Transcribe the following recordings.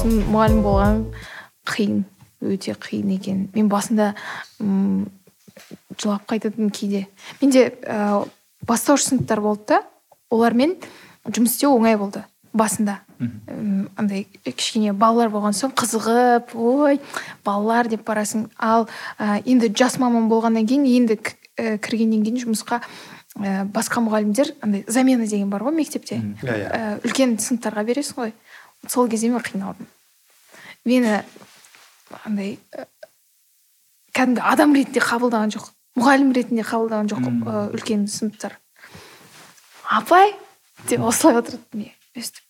сосын мұғалім болған қиын өте қиын екен. Мен басында м жылап қайтатынмын кейде. Менде ә, бастауыш сыныптар болды да олармен жұмыс істеу оңай болды басында. Андай кішкене балалар болған соң қызығып ой балалар деп барасың ал ә, енді жас маман болғаннан кейін енді ә, кіргеннен кейін жұмысқа ә, басқа мұғалімдер андай замена деген бар ғой мектепте. Ә, үлкен сыныптарға бересің ғой сол кезде мен қиналдым. Мені андай ә, кәдімгі адам ретінде қабылдаған жоқ мұғалім ретінде қабылдаған жоқ ә, үлкен сыныптар. Апай деп осылай отырады не өстіп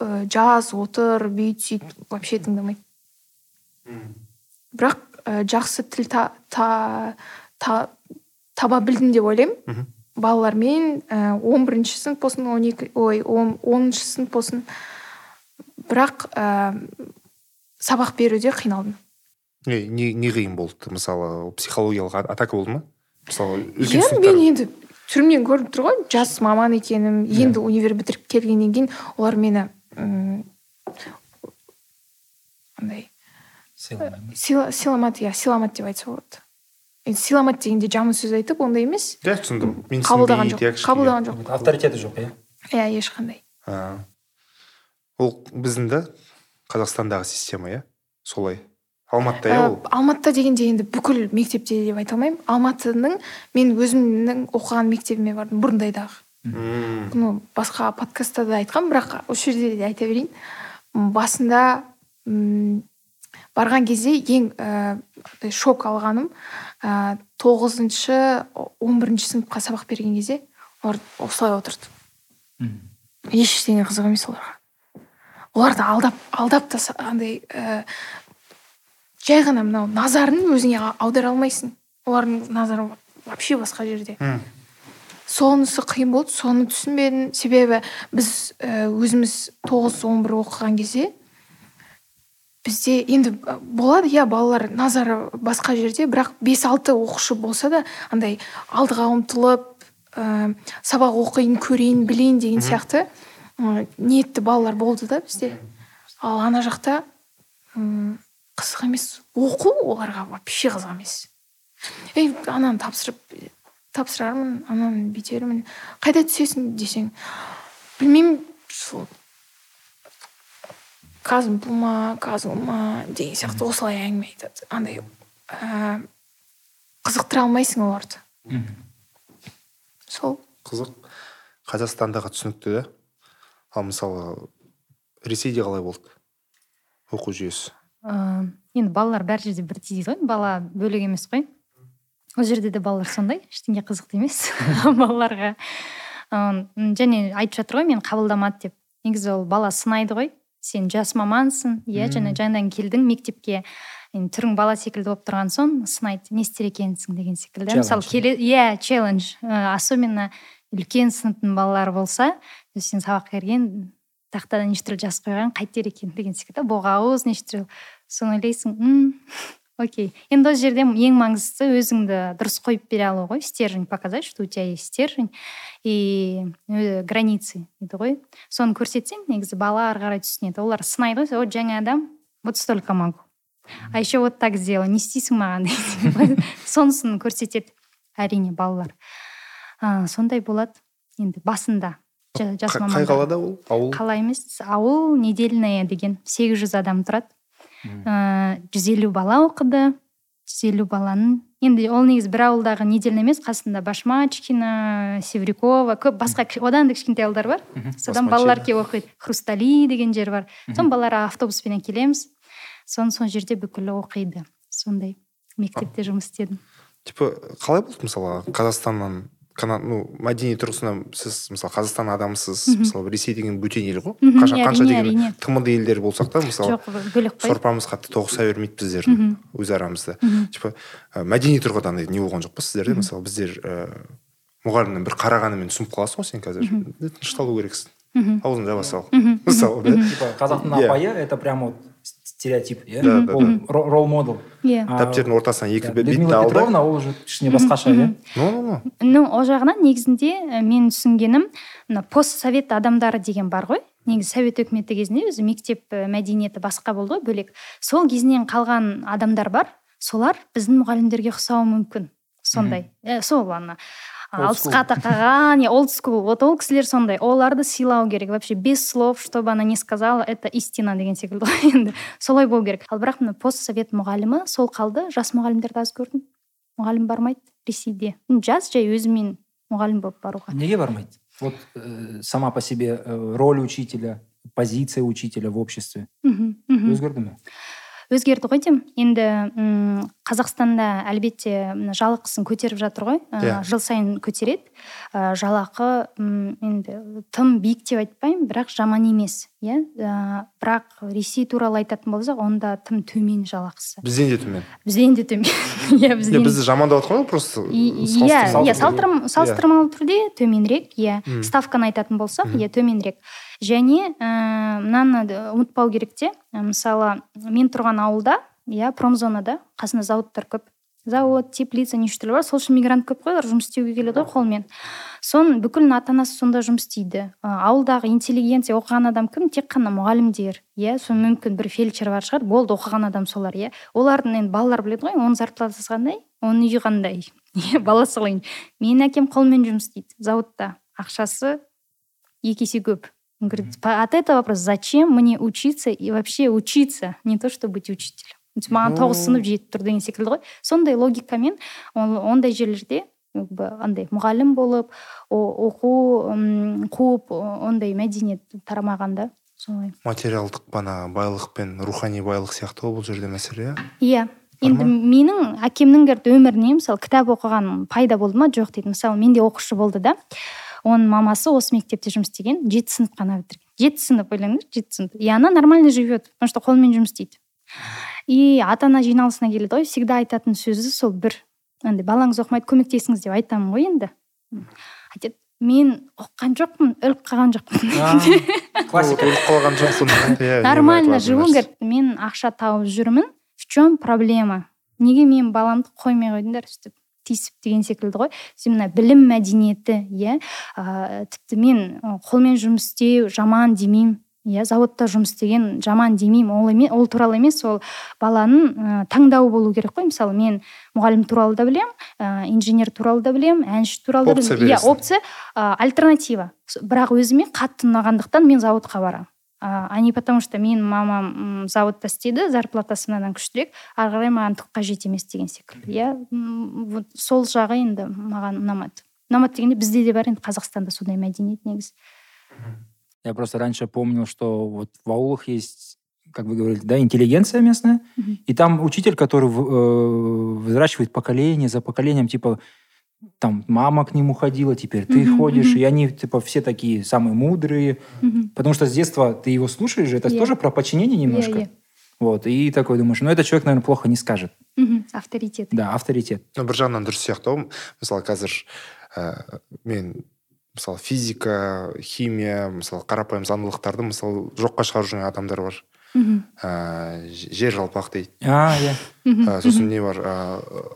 ә, жаз отыр бүйт сөйт вообще тыңдамайды бірақ ә, жақсы тіл та, та, та, таба білдім деп ойлаймын. Балалармен ә, он бірінші сынып болсын он екі ой он оныншы сынып болсын бірақ ә, сабақ беруде қиналдым. Не не не қиын болды мысалы психологиялық атака болды ма? Мысалы үлкен иә мен енді түрімнен көрініп тұр ғой жас маман екенім енді универ бітіріп келгеннен кейін олар мені м, андай сыйламады иә сыйламады деп айтса болады. Енді сыйламады дегенде жаман сөз айтып ондай емес. Иә түсіндім. Қабылдаған жоқ иә, қабылдаған жоқ авторитеті жоқ иә? Иә ешқандай. А. ол біздің да қазақстандағы система иә? Солай. Алматыда иә Ә, ол? Алматыда дегенде енді бүкіл мектепте деп айта алмаймын. Алматының мен өзімнің оқыған мектебіме бардым бұрындайдағы ну басқа подкастта да айтқанмын бірақ осы жерде де айта берейін. Басында м, барған кезде ең ә, шок алғаным ә, тоғызыншы он бірінші сыныпқа сабақ берген кезде олар осылай отырды. Ештеңе қызық емес оларға. Оларды алдап алдап та андай ә, жай ғана мынау назарын өзіңе аудара алмайсың. Олардың назары вообще басқа жерде. М, сонысы қиын болды соны түсінбедім. Себебі біз ә, өзіміз тоғыз он бір оқыған кезде бізде енді ә, болады иә балалар назары басқа жерде бірақ бес алты оқушы болса да андай алдыға ұмтылып ә, сабақ оқиын көрейін білейін деген сияқты. Ә, ниетті балалар болды да бізде. Ал ана жақта м, қызық емес. Оқу оларға вообще қызық емес. Ей ананы тапсырып тапсырармын ананы бүйтермін. Қайда түсесің десең білмеймін сол. Казмпу ма казу ма деген сияқты осылай әңгіме айтады. Андай ә, қызықтыра алмайсың оларды. Сол. Қызық. Қазақстандағы түсінікті да ал мысалы ресейде қалай болды? Оқу жүйесі? Ыыы енді балалар бәр жерде бірдей дейді ғой. Бала бөлек емес қой. Ол жерде де балалар сондай. Ештеңе қызықты емес балаларға. Және айтып жатыр ғой мені қабылдамады деп. Негізі ол бала сынайды ғой. Сен жас мамансың. Иә және жаңадан келдің мектепке. Енді түрің бала секілді болып тұрған соң сынайды. Не істер екенсің деген секілді. Мысалы келе иә челлендж особенно үлкен сыныптың балалары болса сен сабаққа кірген тақтада неше түрлі жазып қойған қайтер екен деген секілді. Боғауыз неше түрлі соны ойлайсың м окей енді ол жерде ең маңыздысы өзіңді дұрыс қойып бере алу ғой. Стержень показать что у тебя есть стержень и э, границы дейді ғой. Соны көрсетсең негізі бала ары қарай түсінеді. Олар сынайды ғой вот жаңа адам вот столько могу а еще вот так сделай не істейсің маған сонысын көрсетеді әрине балалар. А, сондай болады. Енді басында. Жас қай қалада ол? Ауыл? Қала емес ауыл недельная деген. Сегіз жүз адам тұрады. Ыыы жүз елу бала оқыды. Жүз елу баланың енді ол негізі бір ауылдағы недельный емес қасында башмачкина севрюкова көп басқа одан да кішкентай ауылдар бар. Содан балалар келіп оқиды. Хрустали деген жер бар. Соны балалар автобуспенен келеміз соны сол жерде бүкілі оқиды. Сондай мектепте жұмыс істедім. Типа қалай болды мысалы қазақстаннан ну мәдени тұрғысынан сіз мысалы қазақстан адамысыз мысалы ресей деген бөтен ел ғой. Мхм, қанша иә, қанша әрине, деген әрине. тмд елдері болсақ та мысалы бөлек сорпамыз қатты тоғыса бермейді біздердің өз арамызда типа мәдени тұрғыдан не болған жоқ па сіздерде мысалы біздер ә, мұғалімнің бір қарағанымен түсініп қаласың ғой сен қазір. Тынышталу керексің. Аузыңды жаба сал мысалы да типа қазақтың Иә. апайы это прямо вот стереотип. Иә. Да, да, ол ро- ролл модел. Иә. Дәптердің ортасынан екі бет бетті людмила ал да петровна ол уже кішкене басқаша иә? Ну ну ол жағынан негізінде ә, мен түсінгенім мына постсовет адамдары деген бар ғой. Негізі совет өкіметі кезінде өзі мектеп і мәдениеті басқа болды ғой бөлек. Сол кезінен қалған адамдар бар. Солар біздің мұғалімдерге ұқсауы мүмкін сондай. Э, сол ана. Алпысқа тақаған иә олд скул вот ол кісілер сондай. Оларды сыйлау керек. Вообще без слов чтобы она не сказала это истина деген секілді ғой енді. Солай болу керек. Ал бірақ мына постсовет мұғалімі сол қалды. Жас мұғалімдерді аз көрдім. Мұғалім бармайды ресейде. Жаз жай өзімен мұғалім болып баруға. Неге бармайды? Вот э, сама по себе э, роль учителя позиция учителя в обществе. Мхм өзгерді ме? Өзгерді ғой деймін. Енді м, қазақстанда әлбетте мына жалақысын көтеріп жатыр ғой. Ә, Иә. жыл сайын көтереді. Ә, жалақы м, енді тым биік деп айтпаймын бірақ жаман емес. Иә Ә, бірақ ресей туралы айтатын болсақ онда тым төмен жалақысы. Бізден де төмен. Бізден де төмен. Иә иә бізден. бізді жамандап жатқан ғой просто иә иә түрде. салыстырм- салыстырмалы түрде төменірек иә. Ставканы айтатын болсақ иә төменірек. Және ә, мынаны да ұмытпау керек те. Мысалы мен тұрған ауылда иә промзонада қасында зауыттар көп. Завод теплица неше түрлі бар. Сол үшін мигрант көп қой олар жұмыс істеуге келеді ғой қолмен. Соның бүкіл ата анасы сонда жұмыс істейді. Ауылдағы интеллигенция оқыған адам кім? Тек қана мұғалімдер иә? Сол мүмкін бір фельдшер бар шығар болды оқыған адам солар иә? Олардың енді балалар біледі ғой оның зарплатасы қандай оның үйі қандай иә? Баласы қалай менің әкем қолмен жұмыс істейді зауытта ақшасы екі есе көп. Он говорит «По- от этого вопрос зачем мне учиться и вообще учиться? Не то что быть учителем. Маған тоғыз сынып жетіп тұр деген секілді ғой. Сондай логикамен ондай жерлерде андай мұғалім болып оқу қуып ондай мәдениет тарамаған да солай. Материалдық бана байлық пен рухани байлық сияқты ғой бұл жерде мәселе иә? Иә. Бар енді менің әкемнің өміріне мысалы кітап оқыған пайда болды ма? Жоқ дейді. Мысалы менде оқушы болды да. Оның мамасы осы мектепте жұмыс істеген жеті сынып қана бітірген жеті сынып ойлаңдар жеті сынып. И она нормально живет потому что қолмен жұмыс істейді. И ата ана жиналысына келеді ғой всегда айтатын сөзі сол бір андай балаңыз оқымайды көмектесіңіз деп айтамын ғой енді. Айтады мен оқыған жоқпын өліп қалған жоқпын. Классика. Өліп қалған жоқсың иә нормально живу говорит мен ақша тауып жүрмін. В чем проблема? Неге мен баламды қоймай қойдыңдар? Өстіп тиісіп деген секілді ғой. Сен мына білім мәдениеті иә. Тіпті мен қолмен жұмыс істеу жаман демеймін. Иә зауытта жұмыс істеген жаман демеймін. Ол ол туралы емес ол баланың ә, таңдауы болу керек қой. Мысалы мен мұғалім туралы да білемін ә, инженер туралы да білемін әнші туралы да білемін. Иә опция ә, альтернатива. Бірақ өзіме қатты ұнағандықтан мен зауытқа барамын. А не потому что менің мамам м, заводта істеді зарплатасы мынадан күштірек ары қарай маған түк қажет емес деген секілді. Иә вот сол жағы енді маған ұнамады. Ұнамады дегенде бізде де бар енді қазақстанда сондай мәдениет негізі. Я просто раньше помнил, что вот в аулах есть, как вы говорили, да, интеллигенция местная, Мгм. и там учитель, который э, взращивает поколение за поколением, типа, там мама к нему ходила, теперь ты Мгм, ходишь, и они, типа, все такие самые мудрые, Мгм. потому что с детства ты его слушаешь, же, это Иә. тоже про подчинение немножко. Иә, иә. Вот, и такой думаешь, ну, этот человек, наверное, плохо не скажет. Мгм. авторитет Да, авторитет. Ну, бір жағынан дұрыс сияқты ғой мысалы қазір ә, мен мысалы физика химия мысалы қарапайым заңдылықтарды мысалы жоққа шығарып жүрген адамдар бар. Мгм. ә, жер жалпақ дейді. А, иә. Ә, сосын не бар? Ә,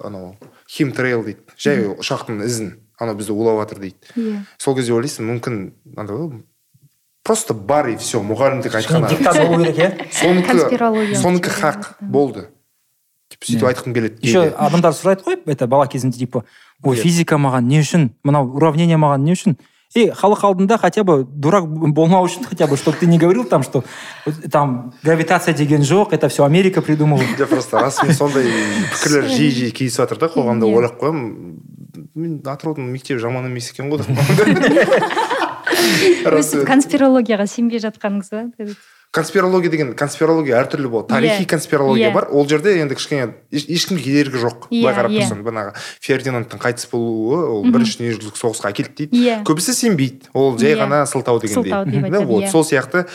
анау химтрейл дейді. Жай ұшақтың ізін. Анау бізді улап жатыр дейді. Иә. Сол кезде ойлайсың мүмкін андай ғой просто бар и все мұғалімдік айтқан диктат болу керек, иә? сонікі хақ болды. Типа сөйтіп айтқым келеді еще адамдар сұрайды ғой это бала кезінде типа ой физика маған не үшін мынау уравнение маған не үшін и халық алдында хотя бы дурак болмау үшін хотя бы чтобы ты не говорил там что там гравитация деген жоқ это все америка придумала. Жоқ просто расымен сондай пікірлер жиі жиі кездесіп жатыр да қоғамда ойлап қоямын мен атыраудың мектебі жаман емес екен ғой деп. Өстіп конспирологияға сенбей жатқаныңыз ба? Конспирология деген конспирология әртүрлі болады тарихи Иә. конспирология Иә. бар. Ол жерде енді кішкене еш- ешкімге кедергі жоқ. Иә, былай қарап иә. тұрсаң бағанағы фердинандтың қайтыс болуы ол бірінші дүниежүзілік соғысқа әкелді дейді. Иә. Көбісі сенбейді. Ол жай ғана сылтау дегендей. Сылтау деп Да, айтады вот сол сияқты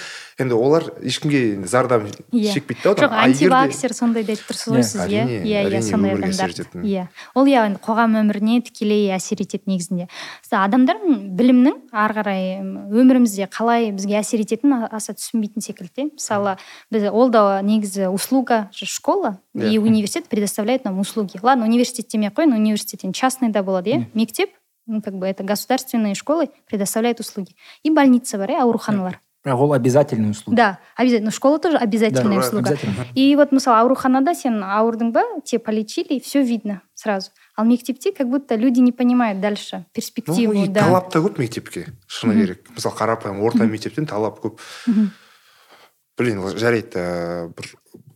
енді олар ешкімге енді зардап Иә. шекпейді да жоқ де- антиваксер сондайды айтып тұрсыз ғой Иә, сіз иә иә иә сондай адамдар. иә. Ол иә енді қоғам өміріне тікелей әсер етеді негізінде. Мысалы, адамдар білімнің ары қарай өмірімізде қалай бізге әсер ететінін аса түсінбейтін секілді. Иә. мысалы біз ол да негізі услуга же школа и Иә. университет предоставляет нам услуги. Ладно университет демей ақ қояйын университет енді частный да болады иә? Мектеп ну, как бы это государственные школы предоставляют услуги. И больница бар иә ауруханалар. бірақ ол обязательный услуга да обязательно школа тоже обязательная Да, услуга обязательно. и вот мысалы ауруханада сен ауырдың ба тебе полечили и все видно сразу ал мектепте как будто люди не понимают дальше перспективу ну и да талап та көп мектепке шыны керек мысалы қарапайым орта мектептен талап көп блин жарайды ә, бір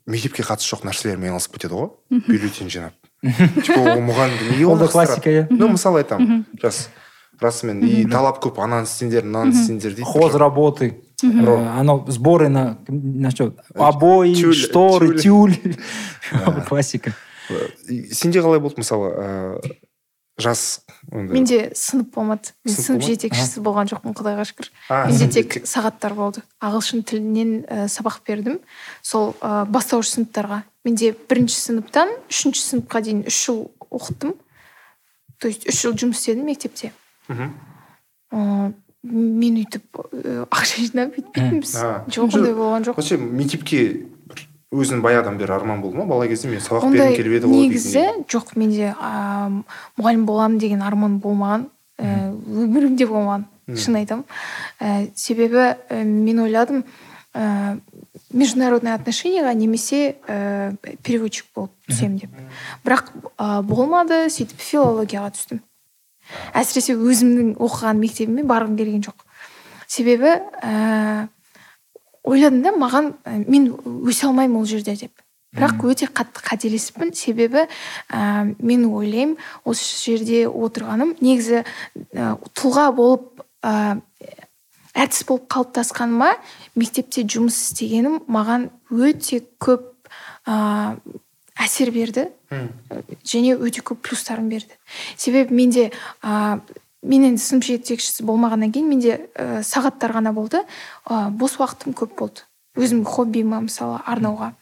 мектепке қатысы жоқ нәрселермен айналысып кетеді ғой бюллетень жинап типа ол мұғалімді неге ол да оны классика иә ну мысалы айтамын жас расымен и талап көп ананы істеңдер мынаны істеңдер дейді хоз работы Э, анау сборы на на что? Обои Тюль, шторы тюль. тюль. Классика. Сенде қалай болды мысалы ә, жас менде сынып болмады мен Сынып жетекшісі болған жоқпын құдайға шүкір. Менде тек сағаттар болды. Ағылшын тілінен ә, сабақ бердім. Сол ә, бастауыш сыныптарға. Менде бірінші сыныптан үшінші сыныпқа дейін үш жыл оқыттым. То есть үш жыл жұмыс істедім мектепте. Мгм. Мен өйтіп ә, ақша жинап бүйтпейтінбіз А, жоқ ондай болған жоқ вообще мектепке бір өзің баяғыдан бері арман болды ма? бала кезде мен сабақ бергім келіп еді ғой негізі жоқ менде мұғалім боламын деген арман болмаған ә, өмірімде болмаған шын айтамын ә, себебі ә, мен ойладым ә, международный отношенияға немесе ә, переводчик болып түсемін деп. Бірақ ә, болмады сөйтіп филологияға түстім. Әсіресе өзімнің оқыған мектебіме барғым келген жоқ. Себебі ә, ойладым да маған ә, мен өсе алмаймын ол жерде деп. Бірақ өте қатты қателесіппін себебі ә, мен ойлаймын осы жерде отырғаным негізі ә, тұлға болып ә, әртіс болып қалыптасқаныма мектепте жұмыс істегенім маған өте көп ә, әсер берді. Және өте көп плюстарын берді. Себебі менде ә, мен енді сынып жетекшісі болмағаннан кейін менде ә, сағаттар ғана болды. Ә, бос уақытым көп болды. Өзімнің хоббиіме мысалы арнауға.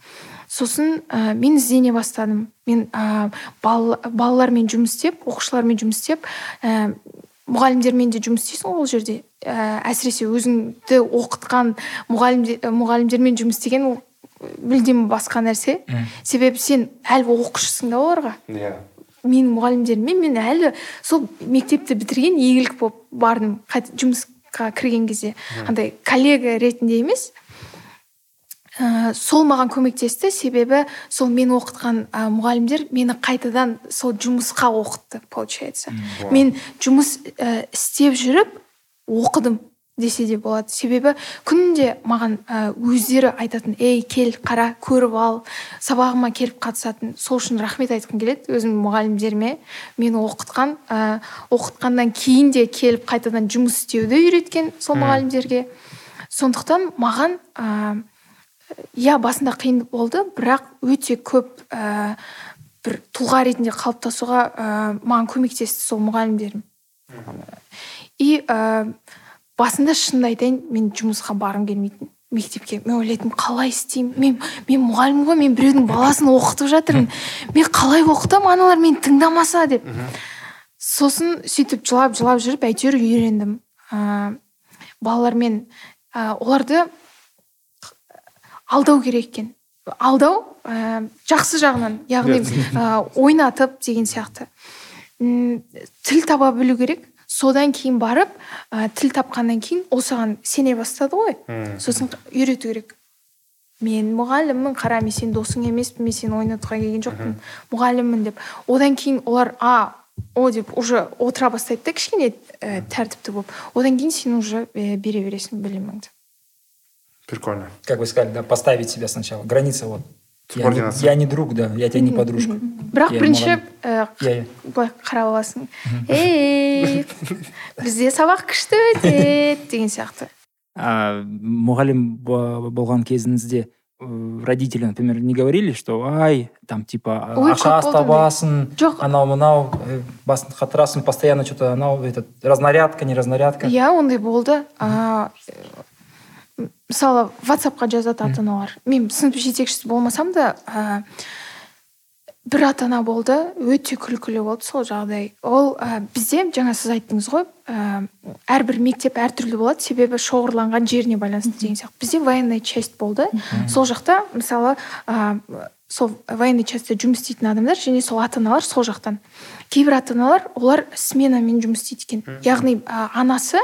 Сосын ә, мен іздене бастадым. Мен ә, бал, балалармен жұмыс істеп оқушылармен жұмыс істеп ә, мұғалімдермен де жұмыс істейсің ғой ол жерде. Ә, әсіресе өзіңді оқытқан мұғалімде, мұғалімдермен жұмыс істеген ол мүлдем басқа нәрсе. Себебі сен әлі оқушысың да оларға. Иә. Менің мұғалімдеріммен мен әлі сол мектепті бітірген игілік болып бардым. Жұмысқа кірген кезде. Андай коллега ретінде емес. Ә, сол маған көмектесті. Себебі сол мен оқытқан ә, мұғалімдер мені қайтадан сол жұмысқа оқытты получается. Мен жұмыс ә, істеп жүріп оқыдым. Десе де болады. Себебі күнде маған өздері айтатын ей кел қара көріп ал сабағыма келіп қатысатын сол үшін рахмет айтқым келеді өзімнің мұғалімдеріме. Мені оқытқан ә, оқытқаннан кейін де келіп қайтадан жұмыс істеуді үйреткен сол мұғалімдерге. Сондықтан маған ә, иә басында қиын болды бірақ өте көп ә, бір тұлға ретінде қалыптасуға ә, маған көмектесті сол мұғалімдерім. И ә, басында шынымды айтайын мен жұмысқа барғым келмейтін мектепке. Мен ойлайтынмын қалай істеймін? Мен мен мұғаліммін ғой мен біреудің баласын оқытып жатырмын. Мен қалай оқытамын аналар мені тыңдамаса деп. Сосын сөйтіп жылап жылап жүріп әйтеуір үйрендім. Ә, балалармен ә, оларды алдау керек екен. Алдау ә, жақсы жағынан яғни. ә, ойнатып деген сияқты. М, тіл таба білу керек. Содан кейін барып ә, тіл тапқаннан кейін ол саған сене бастады ғой. Мм. сосын үйрету керек. Мен мұғаліммін қара мен сенің досың емеспін мен сені ойнатуға келген жоқпын мұғаліммін деп. Одан кейін олар а о деп уже отыра бастайды да кішкене ә, тәртіпті болып. Одан кейін сен уже ә, бере бересің біліміңді. Прикольно. Как вы сказали да поставить себя сначала. Граница вот. Субординация. я не друг да я тебе не подружка бірақ Иә, бірінші мұғалім. ә, иә иә былай қарап аласың ей бізде сабақ күшті өтеді деген сияқты а, мұғалім бо- болған кезіңізде э, родители например не говорили что ай там типа Ой, ақша көп болды табасың жоқ анау мынау э, басын қатырасың постоянно что то анау этот разнарядка не разнарядка иә ондай болды а, э, мысалы ватсапқа жазады ата аналар мен сынып жетекшісі болмасам да а, бір ата ана болды өте күлкілі болды сол жағдай. Ол ә, бізде жаңа сіз айттыңыз ғой ә, әрбір мектеп әртүрлі болады себебі шоғырланған жеріне байланысты деген сияқты. Бізде военная часть болды. Сол жақта мысалы ә, сол военный частьта жұмыс істейтін адамдар және сол ата аналар сол жақтан. Кейбір ата аналар олар сменамен жұмыс істейді екен. Яғни ә, анасы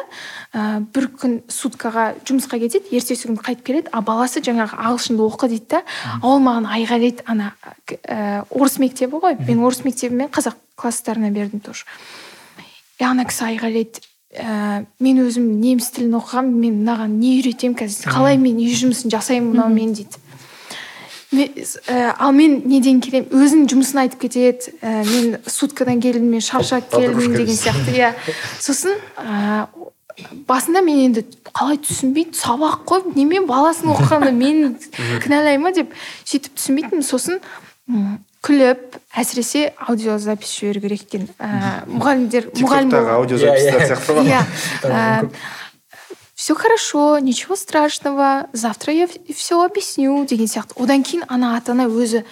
ә, бір күн суткаға жұмысқа кетеді ертесі күні қайтып келеді а баласы жаңағы ағылшынды оқы дейді да ол маған айғайлайды ана ә, орыс мектебі ғой. Мен орыс мектебі мен қазақ класстарына бердім тоже. И ана кісі айғайлайды ә, мен өзім неміс тілін оқығанмын мен мынаған не үйретемін қазір қалай мен үй жұмысын жасаймын мынаумен дейді. Ә, ал мен неден келемін өзінің жұмысын айтып кетеді ә, мен суткадан келдім мен шаршап келдім деген сияқты иә. Сосын ә, басында мен енді қалай түсінбейді сабақ қой немен баласын оқығанда мен кінәлай ма деп сөйтіп түсінбейтінмін. Сосын күліп әсіресе аудиозапись жіберу керек екен. Ә, мұғалімдер мұғалім аудиозапистер сияқты ғой иә все хорошо ничего страшного. Завтра я все объясню. Деген сияқты одан кейін ана ата ана өзі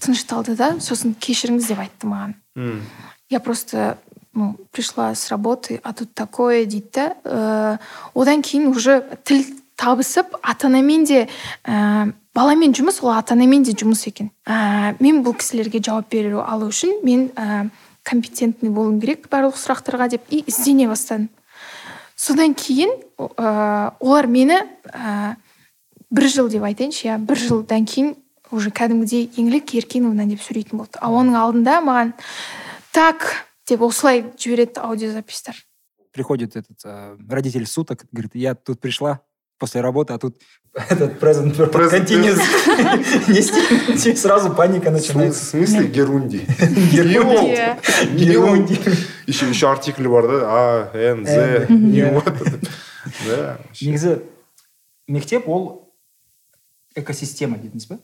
тынышталды да сосын кешіріңіз деп айтты маған я просто ну пришла с работы а тут такое дейді да ә, одан кейін уже тіл табысып ата анамен де ә, баламен жұмыс ол ата анамен де жұмыс екен. Ә, мен бұл кісілерге жауап бере алу үшін мен ә, компетентный болуым керек барлық сұрақтарға деп и іздене бастадым. Содан кейін ә, олар мені ә, бір жыл деп айтайыншы иә бір жылдан кейін уже кәдімгідей еңлік еркиновна деп сөйлейтін болды. Ал оның алдында маған так деп осылай жібереді аудиозаписьтер приходит этот э, родитель суток говорит я тут пришла после работы, а тут этот present continuous нести, сразу паника начинается. В смысле герунди? Герунди. Еще, еще артикль бар да, А, Н, З, не вот. Да. Негізі мектеп ол экосистема дейміз ба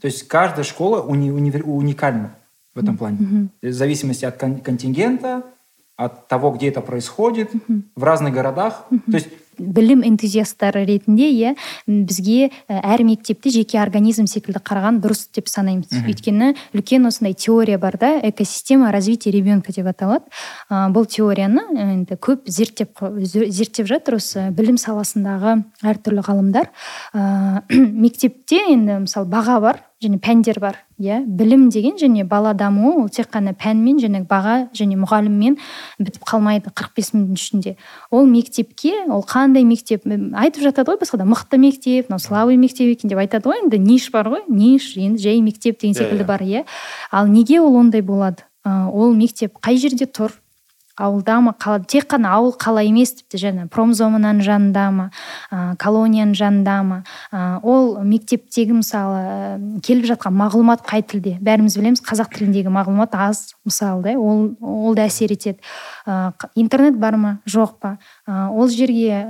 то есть каждая школа уни, уникальна в этом плане в зависимости от контингента от того где это происходит в разных городах то есть білім энтузиасттары ретінде иә бізге әр мектепті жеке организм секілді қараған дұрыс деп санаймыз. Өйткені үлкен осындай теория бар да экосистема развития ребенка деп аталады. Ә, бұл теорияны енді көп зерттеп зерттеп жатыр осы білім саласындағы әртүрлі ғалымдар. Ә, мектепте енді мысалы баға бар. Және пәндер бар иә? Білім деген және бала дамуы ол тек қана пәнмен және баға және мұғаліммен бітіп қалмайды 45 бес минуттың ішінде. Ол мектепке ол қандай мектеп? Айтып жатады ғой басқада мықты мектеп мынау слабый мектеп екен деп айтады ғой енді ниш бар ғой ниш енді жай мектеп деген секілді бар иә? Ал неге ол ондай болады? Ол мектеп қай жерде тұр? Ауылда ма? Қала тек қана ауыл қала емес тіпті жаңа промзонаның жанында ма? Ә, колонияның жанында ма? Ә, ол мектептегі мысалы ә, келіп жатқан мағлұмат қай тілде? Бәріміз білеміз қазақ тіліндегі мағлұмат аз мысалы да ол ол да әсер етеді. Ә, интернет бар ма? Жоқ па? Ә, ол жерге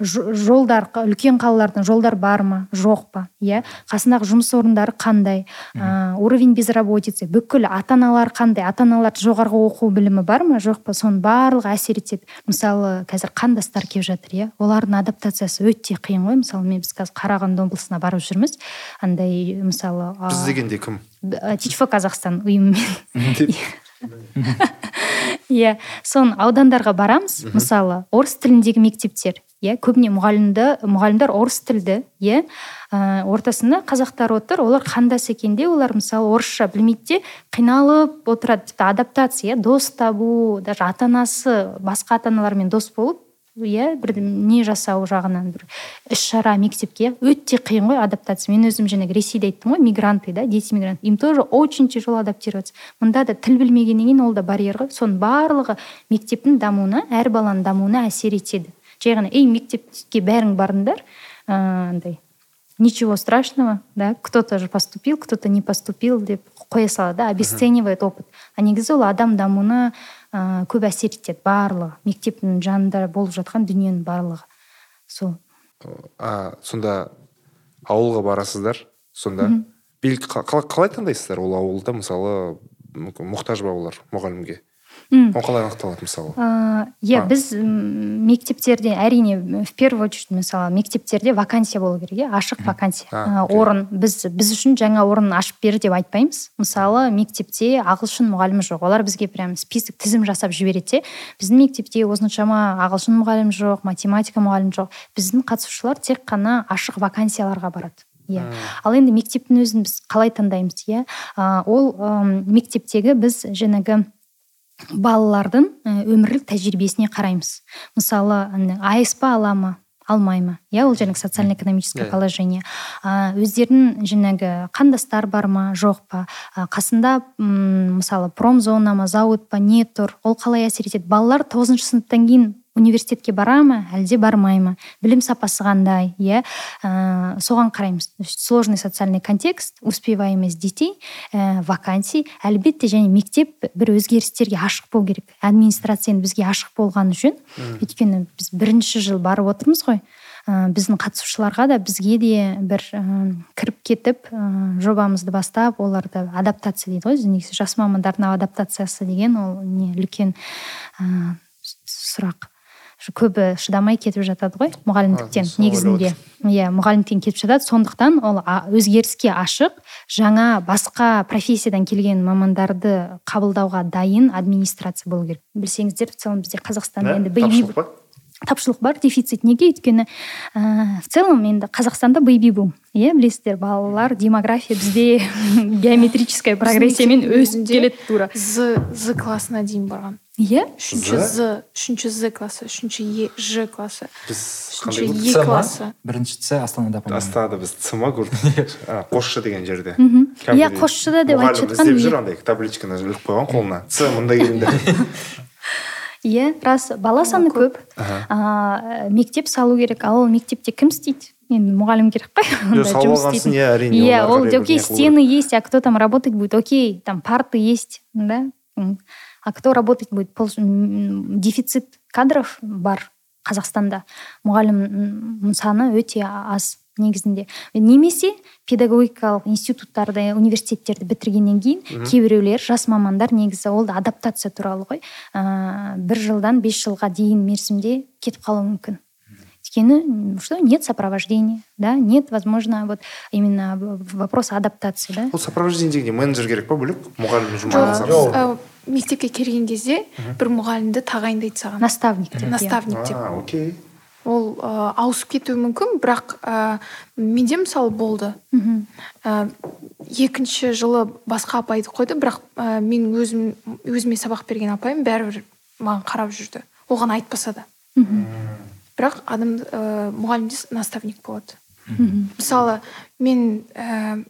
жолдар үлкен қалалардың жолдар бар ма? Жоқ па? Иә? Қасындағы жұмыс орындары қандай? Ә, уровень безработицы бүкіл ата аналар қандай? Ата аналар жоғарғы оқу білімі бар ма? Жоқ па? Соның барлығы әсер етеді. Мысалы қазір қандастар келіп жатыр иә? Олардың адаптациясы өте қиын ғой. Мысалы мен біз қазір қарағанды облысына барып жүрміз. Андай мысалы біз дегенде кім? Тичфо казахстан ұйымымен. иә соны аудандарға барамыз. Мысалы орыс тіліндегі мектептер. Иә көбіне мұғалімді мұғалімдер орыс тілді. Иә ортасында қазақтар отыр. Олар қандас екенде олар мысалы орысша білмейді де қиналып отырады. Тіпті адаптация иә дос табу даже ата анасы басқа ата аналармен дос болып иә бір не жасау жағынан бір іс шара мектепке өте қиын ғой адаптация. Мен өзім жаңағы ресейде айттым ғой мигранты да дети мигранты им тоже очень тяжело адаптироваться. Мында да тіл білмегеннен кейін ол да барьер ғой. Соның барлығы мектептің дамуына әр баланың дамуына әсер етеді. Жай ғана ей мектепке бәрің барыңдар андай ничего страшного да кто то же поступил кто то не поступил деп қоя салады да обесценивает опыт. А негізі ол адам дамуына ә, көп әсер етеді барлығы. Мектептің жанында болып жатқан дүниенің барлығы. Сол. А сонда ауылға барасыздар? Сонда? Қалай таңдайсыздар ол ауылда мысалы мұқтаж ба олар мұғалімге? Ол қалай анықталады мысалы? Иә біз мектептерде әрине в первую очередь мысалы мектептерде вакансия болу керек иә ашық вакансия. Орын біз біз үшін жаңа орын ашып бер деп айтпаймыз. Мысалы мектепте ағылшын мұғалімі жоқ. Олар бізге прям список тізім жасап жібереді де біздің мектепте осыншама ағылшын мұғалімі жоқ математика мұғалімі жоқ. Біздің қатысушылар тек қана ашық вакансияларға барады иә. Ал енді мектептің өзін біз қалай таңдаймыз иә? Ол мектептегі біз жаңағы балалардың өмірлік тәжірибесіне қараймыз. Мысалы асп ала ма алмай ма? Иә ол жаңағы социально экономическое yeah. положение. Өздерінің жаңағы қандастар бар ма жоқ па? Қасында мысалы промзона ма зауыт па не тұр? Ол қалай әсер етеді? Балалар тоғызыншы сыныптан кейін университетке бара ма әлде бармай ма білім сапасы қандай? Иә? Ә, соған қараймыз. Сложный социальный контекст успеваемость детей ә, вакансий әлбетте және мектеп бір өзгерістерге ашық болу керек. Администрация бізге ашық болғаны жөн өйткені біз бірінші жыл барып отырмыз ғой. Ә, біздің қатысушыларға да бізге де бір ә, кіріп кетіп ә, жобамызды бастап оларды адаптация дейді ғой. Негізі жас мамандардың адаптациясы деген ол не үлкен ә, сұрақ. Көбі шыдамай кетіп жатады ғой мұғалімдіктен негізінде иә мұғалімдіктен кетіп жатады сондықтан ол өзгеріске ашық жаңа басқа профессиядан келген мамандарды қабылдауға дайын администрация болу керек. Білсеңіздер в целом бізде қазақстанда енді тапшылық бар дефицит неге? Өйткені ә, в целом енді қазақстанда бейби бум. Иә білесіздер балалар демография бізде геометрическая прогрессиямен өсіп келеді тура. з з классына дейін барған. Иә? Үшінші з үшінші з классы үшінші е ж классы біз үшінші е классы бірінші ц астанада по астанада біз ц ма көрдік қосшы деген жерде. Иә қосшыда деп айтып жатқан іздеп жүр андай табличканы іліп қойған қолына. Ц мында келіңдер. иә рас бала саны көп. А, мектеп салу керек. Ал ол мектепте кім істейді? Енді мұғалім керек қой. Иә әрине иә ол окей стены есть а кто там работать будет? Окей там парты есть да? А кто работать будет? Дефицит кадров бар қазақстанда мұғалім саны өте аз. Негізінде. Немесе педагогикалық институттарды университеттерді бітіргеннен кейін кейбіреулер жас мамандар негізі ол да адаптация туралы ғой ә, бір жылдан бес жылға дейін мерзімде кетіп қалуы мүмкін. Өйткені что нет сопровождения да нет возможно вот именно вопрос адаптации да. Ол сопровождение дегенде менеджер керек па бөлек? Мұғалім жұмыс мектепке келген кезде бір мұғалімді тағайындайды саған. Наставник деп наставник деп. окей. Ол ә, ауысып кетуі мүмкін бірақ ә, менде мысалы болды. Ә, екінші жылы басқа апайды қойды бірақ ә, мен өзім өзіме сабақ берген апайым бәрібір маған қарап жүрді. Оған айтпаса да. Бірақ адам ә, мұғалімде наставник болады. Мысалы мен ә,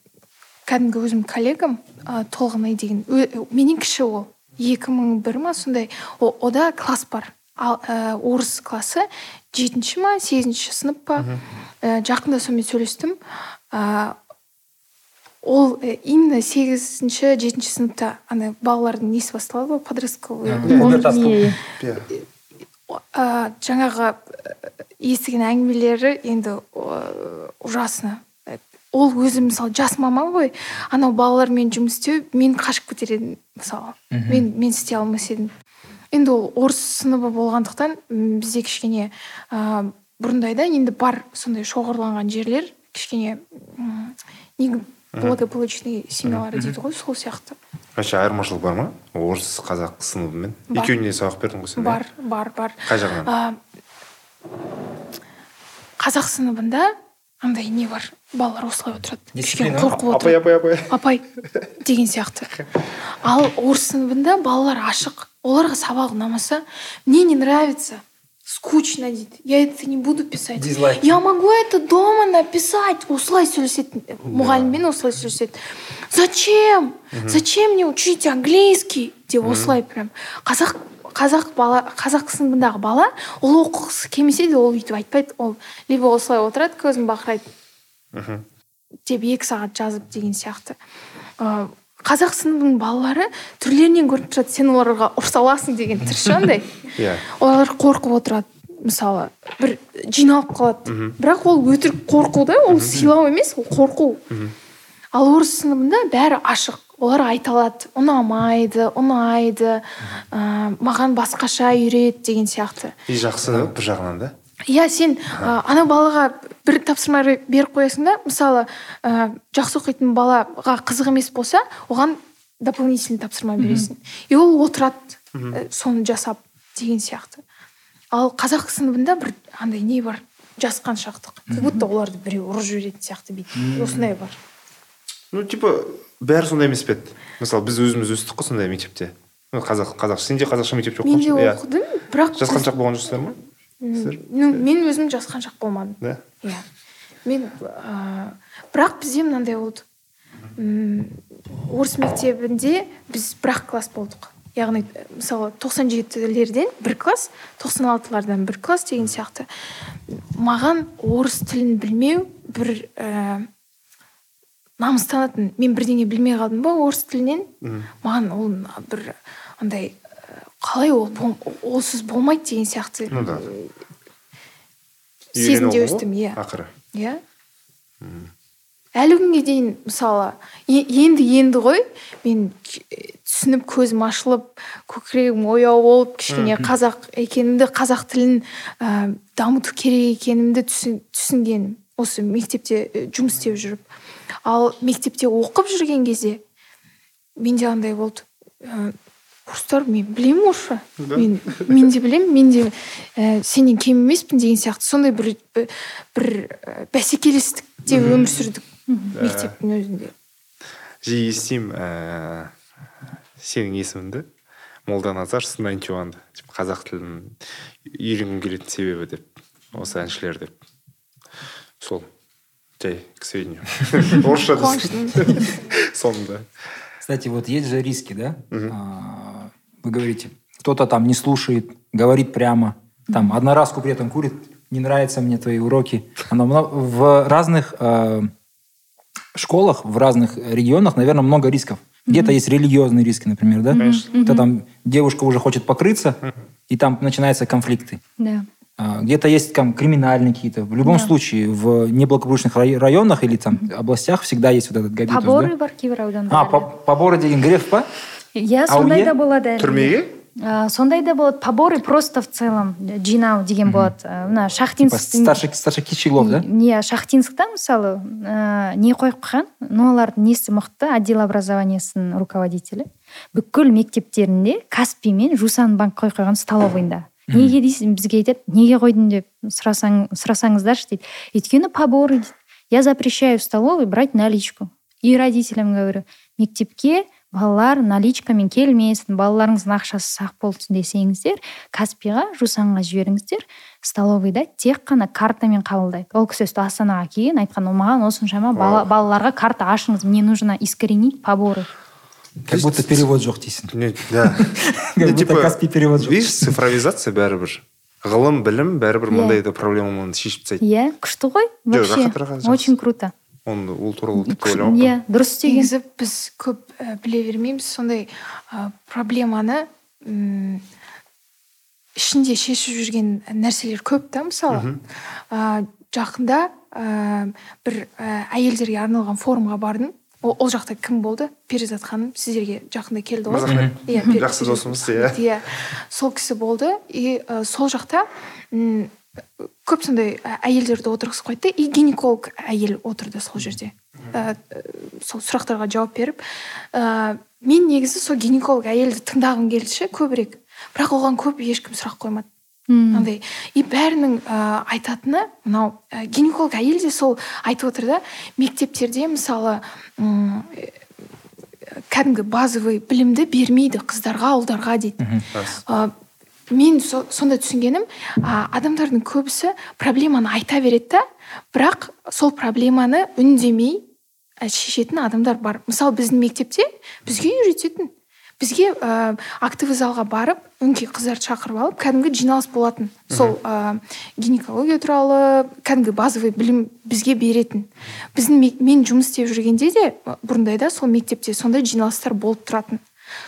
кәдімгі өзім коллегам ә, толғанай деген менен кіші ол. Екі мың бір ма сондай. Ода класс бар. Ал ә, орыс классы жетінші ма сегізінші сынып па ә, жақында сонымен сөйлестім. Ә, ол ә, именно сегізінші жетінші сыныпта ана балалардың несі басталады ғой подростковый ә, жаңағы естіген әңгімелері енді ужасно. Ол өзі мысалы жас маман ғой анау балалармен жұмыс істеу мен қашып кетер едім мысалы. Мен мен істей алмас едім. Енді ол орыс сыныбы болғандықтан бізде кішкене ә, бұрындайда енді бар сондай шоғырланған жерлер кішкене благополучный семьялар дейді ғой сол сияқты. Вообще айырмашылық бар ма? Орыс қазақ сыныбымен? Екеуіне сабақ бердің ғой сен бар бар бар. Қай жағынан? Қазақ сыныбында андай не бар? Балалар осылай отырады. Кішкене қорқып апай апай апай. Апай деген сияқты. Ал орыс сыныбында балалар ашық. Оларға сабақ ұнамаса мне не нравится скучно дейді. Я это не буду писать Дизлайк. я могу это дома написать? Осылай сөйлеседі мұғаліммен осылай сөйлеседі. Зачем? Зачем мне учить английский? деп осылай прям. Қазақ қазақ бала қазақ сыныбындағы бала ол оқығысы келмесе де ол өйтіп айтпайды. Ол либо осылай отырады көзін бақырайды. Деп екі сағат жазып деген сияқты. Ә, қазақ сыныбының балалары түрлерінен көрініп тұрады. Сен оларға ұрса аласың деген түрші андай иә. Олар қорқып отырады мысалы. бір жиналып қалады. Бірақ ол өтірік қорқу да ол сыйлау емес ол қорқу. Ал орыс сыныбында бәрі ашық. Олар айта алады. Ұнамайды ұнайды. Ә, маған басқаша үйрет деген сияқты. И жақсы бір жағынан да? Иә сен ә, ана балаға бір тапсырма беріп қоясың да мысалы ә, жақсы оқитын балаға қызық емес болса оған дополнительный тапсырма бересің. И ол отырады ә, соны жасап деген сияқты. Ал қазақ сыныбында бір андай не бар? Жасқаншақтық как будто оларды біреу ұрып жіберетін сияқты бүйтіп осындай бар. Ну типа бәрі сондай емес пе еді? Мысалы біз өзіміз өстік қой сондай мектепте. Қазақ қазақша сенде қазақша мектепте мен де иә. оқыдым бірақ жасқаншақ болған жоқсыздар ма? Сіздер? ну мен өзім жасқаншақ болмадым. Да? Иә. Мен ыыы бірақ бізде мынандай болды м орыс мектебінде біз бір ақ класс болдық. Яғни мысалы тоқсан жетілерден бір класс тоқсан алтылардан бір класс деген сияқты. Маған орыс тілін білмеу бір ііі намыстанатын мен бірдеңе білмей қалдым ба орыс тілінен маған ол бір андай қалай ол олсыз болмайды деген сияқты. Ну да. Сезімде өстім иә. ақыры. Иә. Әлі күнге дейін мысалы е- енді енді ғой мен түсініп көзім ашылып көкірегім ояу болып кішкене қазақ екенімді қазақ тілін ә, дамыту керек екенімді түсін- түсінгенім осы мектепте жұмыс істеп жүріп. Ал мектепте оқып жүрген кезде менде андай болды ә, орыстар мен білемін орысша Да. мен мен де білемін мен де ә, сенен кем емеспін деген сияқты. Сондай бір бір, бір ә, бәсекелестікте өмір сүрдік мектептің өзінде. Жиі естимін ііі сенің есіміңді. Молданазар сынайчуанды типа қазақ тілін үйренгім келетін себебі деп осы әншілер деп. Сол жай к сведению. Орысша соңында Кстати, вот есть же риски, да? А, Вы говорите, кто-то там не слушает, говорит прямо, там одноразку при этом курит, не нравятся мне твои уроки. Оно в разных э, школах, в разных регионах, наверное, много рисков. Где-то есть религиозные риски, например, да? Где-то там девушка уже хочет покрыться, и там начинаются конфликты. да А, Где-то есть там криминальные какие-то. В любом Да. случае, в неблагополучных рай- районах или там областях всегда есть вот этот габитус, поборы да? бар кейбір А, аудандарда по- поборы деген греф па? иә Ауе? сондай да болады әрине. түрмеге А, сондай да болады поборы просто в целом жинау деген болады А, мына Типа шахтинск старший, старший кичилов, да? иә шахтинскта мысалы ә, не қойып қойған ну олардың несі мықты отдел образованиясының руководителі бүкіл мектептерінде каспий мен жусан банк қойып қойған столовыйында неге дейсің бізге айтады неге қойдың деп сұрасаң сұрасаңыздаршы дейді өйткені поборы дейді я запрещаю в столовой брать наличку и родителям говорю мектепке балалар наличкамен келмесін балаларыңыздың ақшасы сақ болсын десеңіздер каспиға жусанға жіберіңіздер. Столовыйда тек қана картамен қабылдайды. Ол кісі өстіп астанаға келген айтқан маған осыншама бала, балаларға карта ашыңыз мне нужно искоренить поборы Как будто перевод жоқ дейсің. Не, да. Будто Каспий перевод жоқ. видишь цифровизация бәрібір. Ғылым білім бәрібір Иә. мындай да проблеманы шешіп тастайды. Иә күшті ғой. Вообще очень круто. Оны ол туралы тіпті ойламаппын иә дұрыс істеген негізі біз көп ә, біле бермейміз. Сондай ә, проблеманы м, ішінде шешіп жүрген нәрселер көп та мысалы. Ә, жақында ә, бір ә, әйелдерге арналған форумға бардым. Ол, ол жақта кім болды? Перизат ханым сіздерге жақында келді ғой. Иә Жақсы досымыз, иә. Иә. Сол кісі болды. И ә, сол жақта м, көп сондай әйелдерді отырғызып қойды да и гинеколог әйел отырды сол жерде. Ә, сол сұрақтарға жауап беріп ә, мен негізі сол гинеколог әйелді тыңдағым келді ше көбірек. Бірақ оған көп ешкім сұрақ қоймады. Андай. И бәрінің ә, айтатыны мынау ә, гинеколог әйел де сол айтып отыр да мектептерде мысалы м, кәдімгі базовый білімді бермейді қыздарға ұлдарға дейді. Мен со- сонда түсінгенім ә, адамдардың көбісі проблеманы айта береді да бірақ сол проблеманы үндемей ә, шешетін адамдар бар. Мысалы біздің мектепте бізге үйрететін бізге ә, актовый залға барып өңкей қыздарды шақырып алып кәдімгі жиналыс болатын. Сол ә, гинекология туралы кәдімгі базовый білім бізге беретін. Біздің ме- мен жұмыс істеп жүргенде де бұрындайда сол мектепте сондай жиналыстар болып тұратын.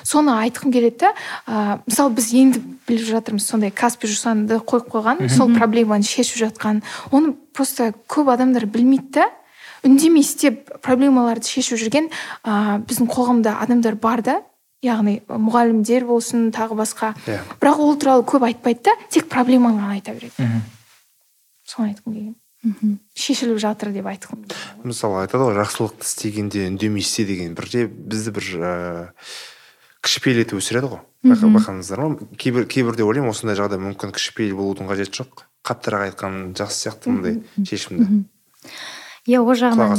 Соны айтқым келеді да ә, мысалы біз енді біліп жатырмыз сондай каспи жусанды қойып қойған сол проблеманы шешіп жатқан. Оны просто көп адамдар білмейді да үндемей істеп проблемаларды шешіп жүрген ә, біздің қоғамда адамдар бар да. Яғни мұғалімдер болсын тағы басқа. Иә. бірақ ол туралы көп айтпайды да тек проблеманы ғана айта береді. Соны айтқым келген Мгм. шешіліп жатыр деп айтқым келген мысалы айтады ғой жақсылықты істегенде үндемей істе деген бірде бізді бір ыыы кішіпейіл етіп өсіреді ғой. Байқа- байқадыңыздар ма кейбір кейбірде ойлаймын осындай жағдай мүмкін кішіпейіл болудың қажеті жоқ. Қаттырақ айтқан жақсы сияқты мындай шешімді. Иә ол жағынан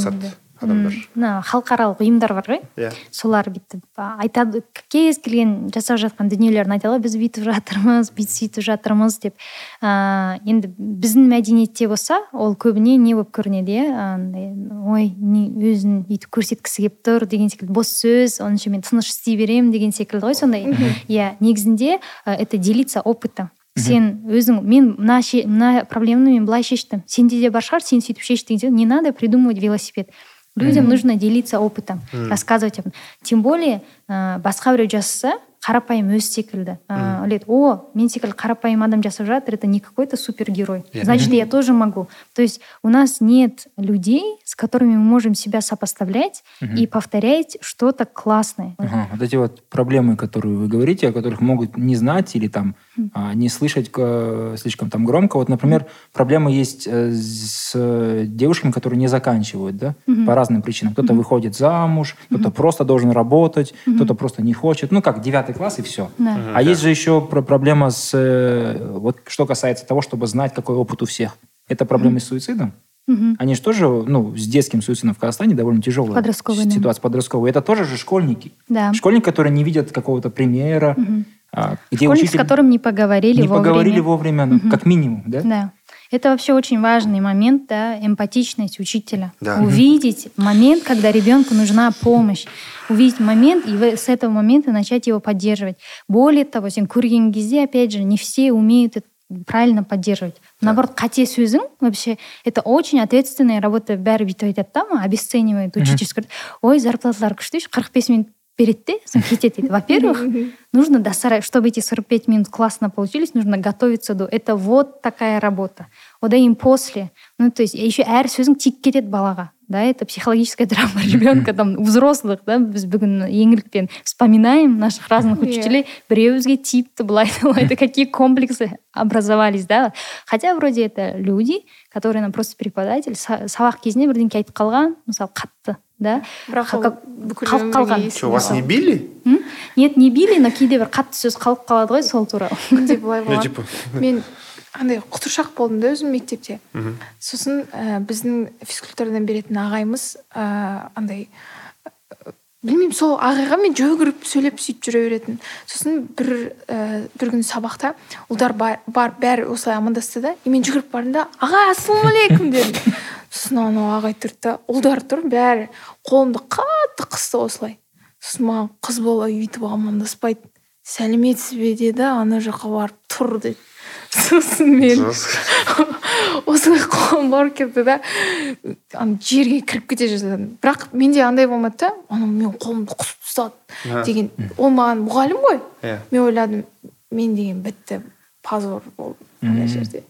адамдар. Мына халықаралық ұйымдар бар ғой. Иә. Солар бүйтіп айтады кез келген жасап жатқан дүниелерін айтады ғой біз бүйтіп жатырмыз бүйтіп сөйтіп жатырмыз деп. Ә, енді біздің мәдениетте болса ол көбіне не болып көрінеді иә? Ой не өзін бүйтіп көрсеткісі келіп тұр деген секілді бос сөз онынша мен тыныш істей беремін деген секілді ғой сондай. Иә негізінде это делиться опытом. Сен өзің мен мына мына проблеманы мен былай шештім. Сенде де бар шығар сен сөйтіп шеш деген не надо придумывать велосипед. Людям нужно делиться опытом рассказывать об тем более ә, басқа біреу жасаса қарапайым өзі секілді ә, ойлайды о мен секілді қарапайым адам жасап жатыр это не какой то супергерой Иә. значит я тоже могу то есть у нас нет людей с которыми мы можем себя сопоставлять и повторять что-то классное Ага, вот эти вот проблемы, которые вы говорите, о которых могут не знать или там а, не слышать э, слишком там громко. Вот, например, проблемы есть э, с э, девушками, которые не заканчивают, да, по разным причинам. Кто-то выходит замуж, кто-то просто должен работать, кто-то просто не хочет. Ну как, девятый класс и все. Да. А есть же еще про- проблема с э, вот что касается того, чтобы знать, какой опыт у всех. Это проблемы с суицидом. Мгм. Они же тоже, ну, с детским суицидом в Казахстане довольно тяжелая Подростковый, да. ситуация, подростковая. Это тоже же школьники. да Школьники, которые не видят какого-то примера, а, где школьник, с учитель которым не поговорили не вовремя. поговорили вовремя, ну, как минимум, да? Да. Это вообще очень важный момент, да, эмпатичность учителя. Да. Увидеть момент, когда ребенку нужна помощь. Увидеть момент и в- с этого момента начать его поддерживать. Более того, сен көрген кезде, опять же, не все умеют это правильно поддерживать. Наоборот, қате сөзің вообще это очень ответственная работа бәрі бүйтіп айтады да ма, обесценивает учительский ой зарплаталары күшті қырық бес минут береді де сосын кетеді дейді во-первых нужно досрать чтобы эти 45 минут классно получились нужно готовиться до это вот такая работа одан кейін после ну то есть еще әр сөзің тиіп кетеді балаға да это психологическая травма ребенка там у взрослых да біз бүгін еңлікпен вспоминаем наших разных Иә. учителей біреуімізге тиіпті былай былай это какие комплексы образовались да хотя вроде это люди которые нам просто преподаватель са- сабақ кезінде бірдеңке айтып қалған мысалы қатты да? бірақ қалып қалған. че вас не били? М? нет не били но кейде бір қатты сөз қалып қалады ғой сол туралы. Менде былай ну болған типа. Мен андай құтыршақ болдым да өзім мектепте. Сосын ә, біздің физкультурадан беретін ағайымыз ә, андай ә, білмеймін сол ағайға мен жүгіріп сөйлеп сөйтіп жүре беретін. Сосын бір ә, бір күні сабақта ұлдар бар, бар бәрі осылай амандасты да? И мен жүгіріп бардым да аға ассалаумағалейкум дедім. сосын анау ағай тұрды да ұлдар тұр бәрі қолымды қатты қысты осылай. Сосын маған қыз бала өйтіп амандаспайды. Сәлеметсіз бе деді ана жаққа барып тұр деді сосын мен осылай қолым барып кетті да ана жерге кіріп кете жаздадым. Бірақ менде андай болмады да ана мен қолымды қысып тастады деген. Ол маған мұғалім ғой. Иә. Мен ойладым мен деген бітті позор болдым ана жерде.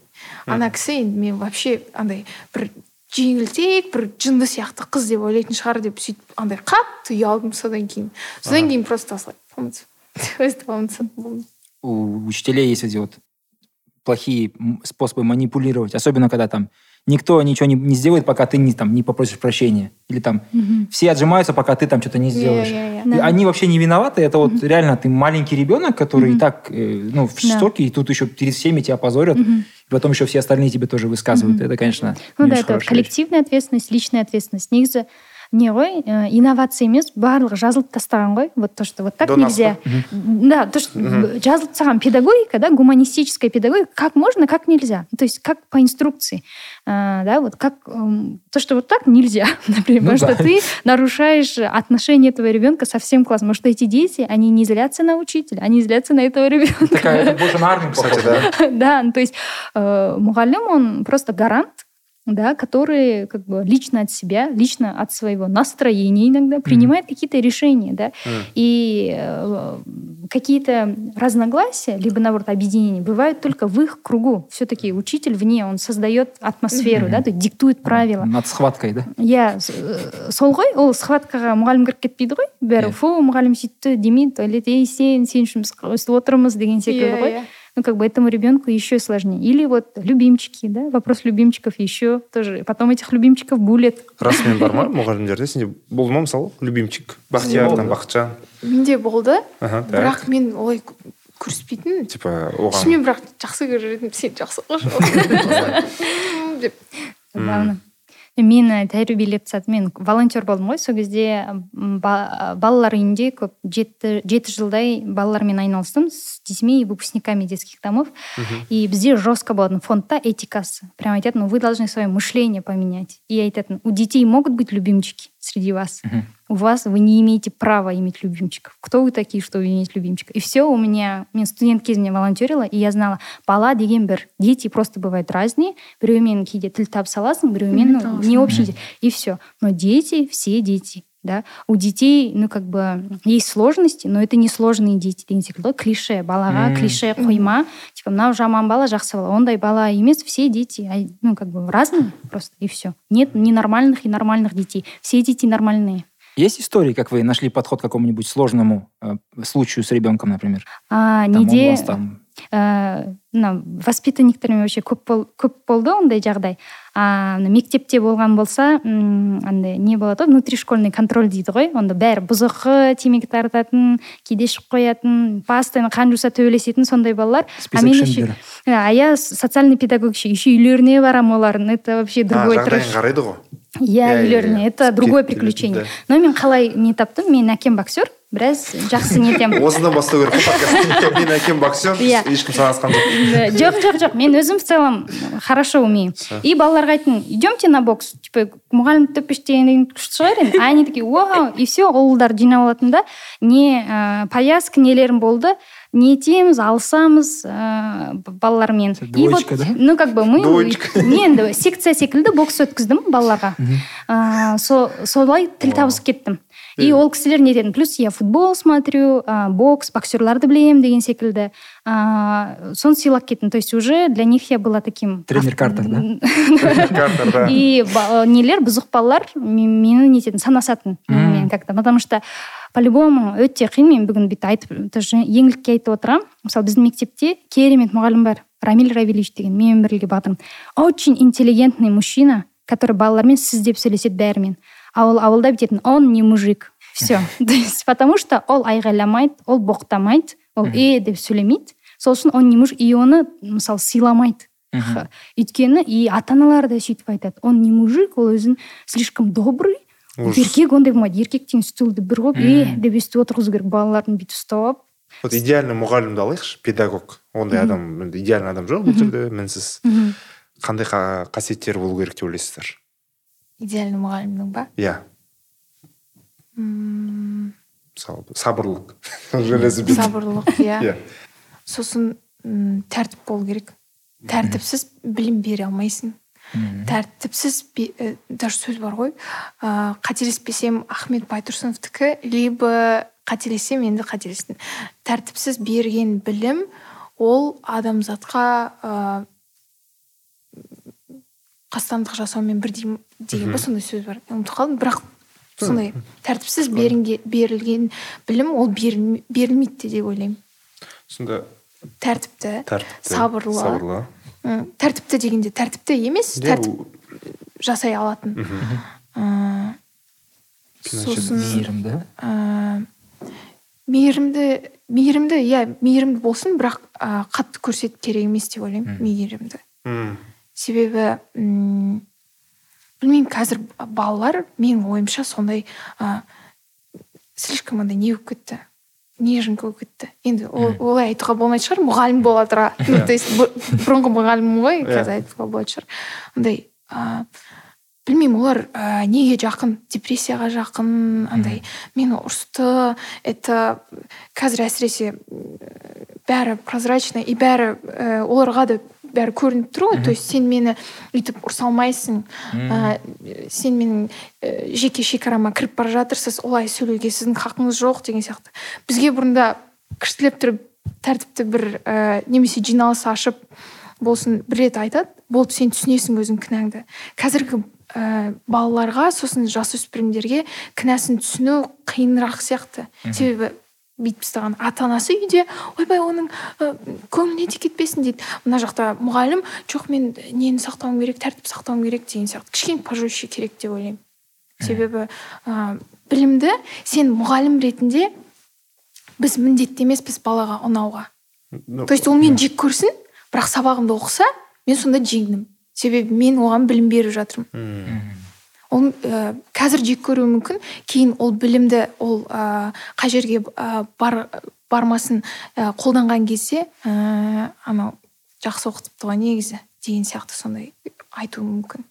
Ана кісі енді мен вообще андай бір жеңілтек бір жынды сияқты қыз деп ойлайтын шығар деп сөйтіп андай қатты ұялдым содан кейін содан кейін просто осылай помыться өстіп помыться болдым У учителей есть эти вот плохие м, способы манипулировать, особенно когда там никто ничего не, не сделает, пока ты не, там, не попросишь прощения. Или там все отжимаются, пока ты там что-то не сделаешь. Я-я-я. И Да. Они вообще не виноваты. Это вот реально ты маленький ребенок, который и Мгм. так э, ну, в Да. шоке, и тут еще перед всеми тебя позорят. Мгм. И потом еще все остальные тебе тоже высказывают. Это, конечно, ну да это хорошая вещь. коллективная ответственность личная ответственность негізі не ғой ә, инновация емес барлығы жазылып тастаған ғой. Вот то что вот так До нельзя. Да то что жазылып тастаған педагогика да гуманистическая педагогика как можно как нельзя. То есть как по инструкции. А, да вот как эм, то что вот так нельзя например Ну потому да. что ты нарушаешь отношения этого ребенка со всем классом. Потому что эти дети они не злятся на учителя они злятся на этого ребенка Такая, это больше на армию кстати да? Да, ну, то есть э, мугалим, он просто гарант, да, который как бы лично от себя, лично от своего настроения иногда принимает какие-то решения, да, Мгм. и э, какие-то разногласия, либо наоборот объединения бывают только в их кругу. Все-таки учитель вне, он создает атмосферу, да, то есть диктует правила. Над схваткой, да? иә с- э, сол ғой ол схваткаға мұғалім кіріп кетпейді ғой бәрі Иә. фу мұғалім сөйтті демейді ойлайды ей сен сен үшін біз өстіп отырмыз деген секілді Иә, ғой иә. ну как бы этому ребенку еще сложнее. Или вот любимчики да вопрос любимчиков еще тоже. Потом этих любимчиков булят расымен бар ма мұғалімдерде сенде болды ма мысалы любимчик. Бақтияр там бақытжан менде болды бірақ мен олай көрсетпейтін типа оған. Ішімнен бірақ жақсы көрер едім сені жақсы қылшы деп. мені тәрбиелеп тастады мен волонтер болдым ғой сол кезде м, ба- балалар үйінде көп жеті жеті жылдай балалармен айналыстым с детьми и выпускниками детских домов и бізде жестко болатын фондта этикасы прям айтатын ну вы должны свое мышление поменять и айтатын у детей могут быть любимчики среди вас у вас вы не имеете права иметь любимчиков кто вы такие чтобы иметь любимчиков и все у меня мен студент кезімде волонтерила и я знала бала деген бір дети просто бывают разные біреумен кейде тіл табыса аласың біреумен ну, Мхм. не общий и все но дети все дети да. У детей ну как бы есть сложности но это не сложные дети. Клише балаға Мм. клише қойма типа мынау жаман бала жақсы бала ондай бала емес все дети ну как бы разные просто и все нет ненормальных и нормальных детей. Все дети нормальные. Есть истории, как вы нашли подход к какому-нибудь сложному э, случаю с ребенком, например? а Там он у неде вас там мына воспитанниктермен вообще көп, бол, көп болды ондай жағдай. А мектепте болған болса м, андай не болады ғой внутришкольный контроль дейді ғой. Онда бәрі бұзықы темекі тартатын кейде ішіп қоятын постоянно қан жуса төбелесетін сондай балалар. Список мен еще- а я социальный педагог еще еще үйлеріне барамын олардың это вообще а, другой жағдайын трэш. қарайды ғой. Иә үйлеріне это другое приключение. но мен қалай не таптым менің әкем боксер біраз жақсы нетемін осыдан бастау керек қой менің әкем боксер Иә. ешкім санасқан жоқ. Жоқ жоқ жоқ мен өзім в целом хорошо умею. И балаларға айттым идемте на бокс типа мұғалім төпештеген күшті шығар енді а они такие вау и все ұлдар жинап алатын да не ә, повязка нелерім болды. Не етеміз алысамыз ә, балалармен. И вот, ну как бы мы енді секция секілді бокс өткіздім балаларға ә, со, солай тіл табысып кеттім. И ол кісілер не деді плюс я футбол смотрю ә, бокс боксерларды білемін деген секілді. Ә, соны сыйлап кеттім. То есть уже для них я была таким Тренер Картер, да? Картер, да. и нелер бұзық балалар мен- мені нететін санасатын Мм. мен как то потому что по любому өте қиын мен бүгін бүйтіп айтып тоже еңлікке айтып отырамын мысалы біздің мектепте керемет мұғалім бар рамиль равильевич деген менімен бірге бағдырым очень интеллигентный мужчина который балалармен сіз деп сөйлеседі бәрімен. А ол ауылда бүйтетін он не мужик. Все то есть потому что ол айғайламайды ол боқтамайды ол э деп сөйлемейді. Сол үшін он не мужик и оны мысалы сыйламайды. Өйткені и ата аналар да сөйтіп айтады он не мужик ол өзін слишком добрый. Еркек ондай болмайды еркек деген стулды бір қойып е деп өйстіп отырғызу керек балаларын бүйтіп ұстап алып вот идеальный мұғалімді алайықшы педагог. Ондай адам енді идеальный адам жоқ бұл жерде мінсіз қандай қа- қасиеттері болу керек деп ойлайсыздар идеальный мұғалімнің ба? Иә мысалы сабырлық сабырлық иә иә сосын м, тәртіп болу керек. Тәртіпсіз білім бере алмайсың. Тәртіпсіз э, даже сөз бар ғой. Ә, қателеспесем ахмет байтұрсыновтікі либо қателессем енді қателестім тәртіпсіз берген білім ол адамзатқа ә, қастандық жасаумен бірдей деген ба сондай сөз бар. Ұмытып қалдым бірақ сондай тәртіпсіз берінге, берілген білім ол берілме- берілмейді деп ойлаймын. Сонда тәртіпті тәртіпті сабырлы. сабырлы. М, тәртіпті дегенде тәртіпті емес тәртіп жасай алатын. Сосын мейірімді? мейірімді мейірімді иә мейірімді болсын бірақ ә, қатты көрсетіп керек емес деп ойлаймын мейірімді. Себебі м, білмеймін қазір балалар менің ойымша сондай ә, слишком андай не болып кетті. Неженка болып кетті енді ол- олай айтуға болмайтын шығар мұғалім бола тұра ну то есть бұрынғы мұғаліммін ғой қазір айтуға болатын шығар андай білмеймін олар ә, неге жақын депрессияға жақын андай мені ұрысты это қазір әсіресе бәрі прозрачно и бәрі ә, оларға да бәрі көрініп тұр ғой. То есть сен мені өйтіп ұрса алмайсың ә, сен менің ә, жеке шекарама кіріп бара жатырсыз олай сөйлеуге сіздің хақыңыз жоқ деген сияқты. Бізге бұрында күштілеп тұрып тәртіпті бір ә, немесе жиналыс ашып болсын бір рет айтады. Болып сен түсінесің өзің кінәңді. Қазіргі ә, балаларға сосын жасөспірімдерге кінәсін түсіну қиынырақ сияқты. Себебі бүйтіп тастаған ата анасы үйде ойбай оның ә, көңіліне де кетпесін дейді. Мына жақта мұғалім жоқ мен нені сақтауым керек тәртіп сақтауым керек деген сияқты. Кішкене пожестче керек деп ойлаймын. Себебі ә, білімді сен мұғалім ретінде біз міндетті емеспіз балаға ұнауға. Ну, то есть ол мені жек көрсін бірақ сабағымды оқыса мен сонда жеңдім. Себебі мен оған білім беріп жатырмын. Ол ә, қазір жек көруі мүмкін. Кейін ол білімді ол ә, қай жерге ә, бар бармасын ә, қолданған кезде ә, анау жақсы оқытыпты ғой негізі деген сияқты сондай айтуы мүмкін.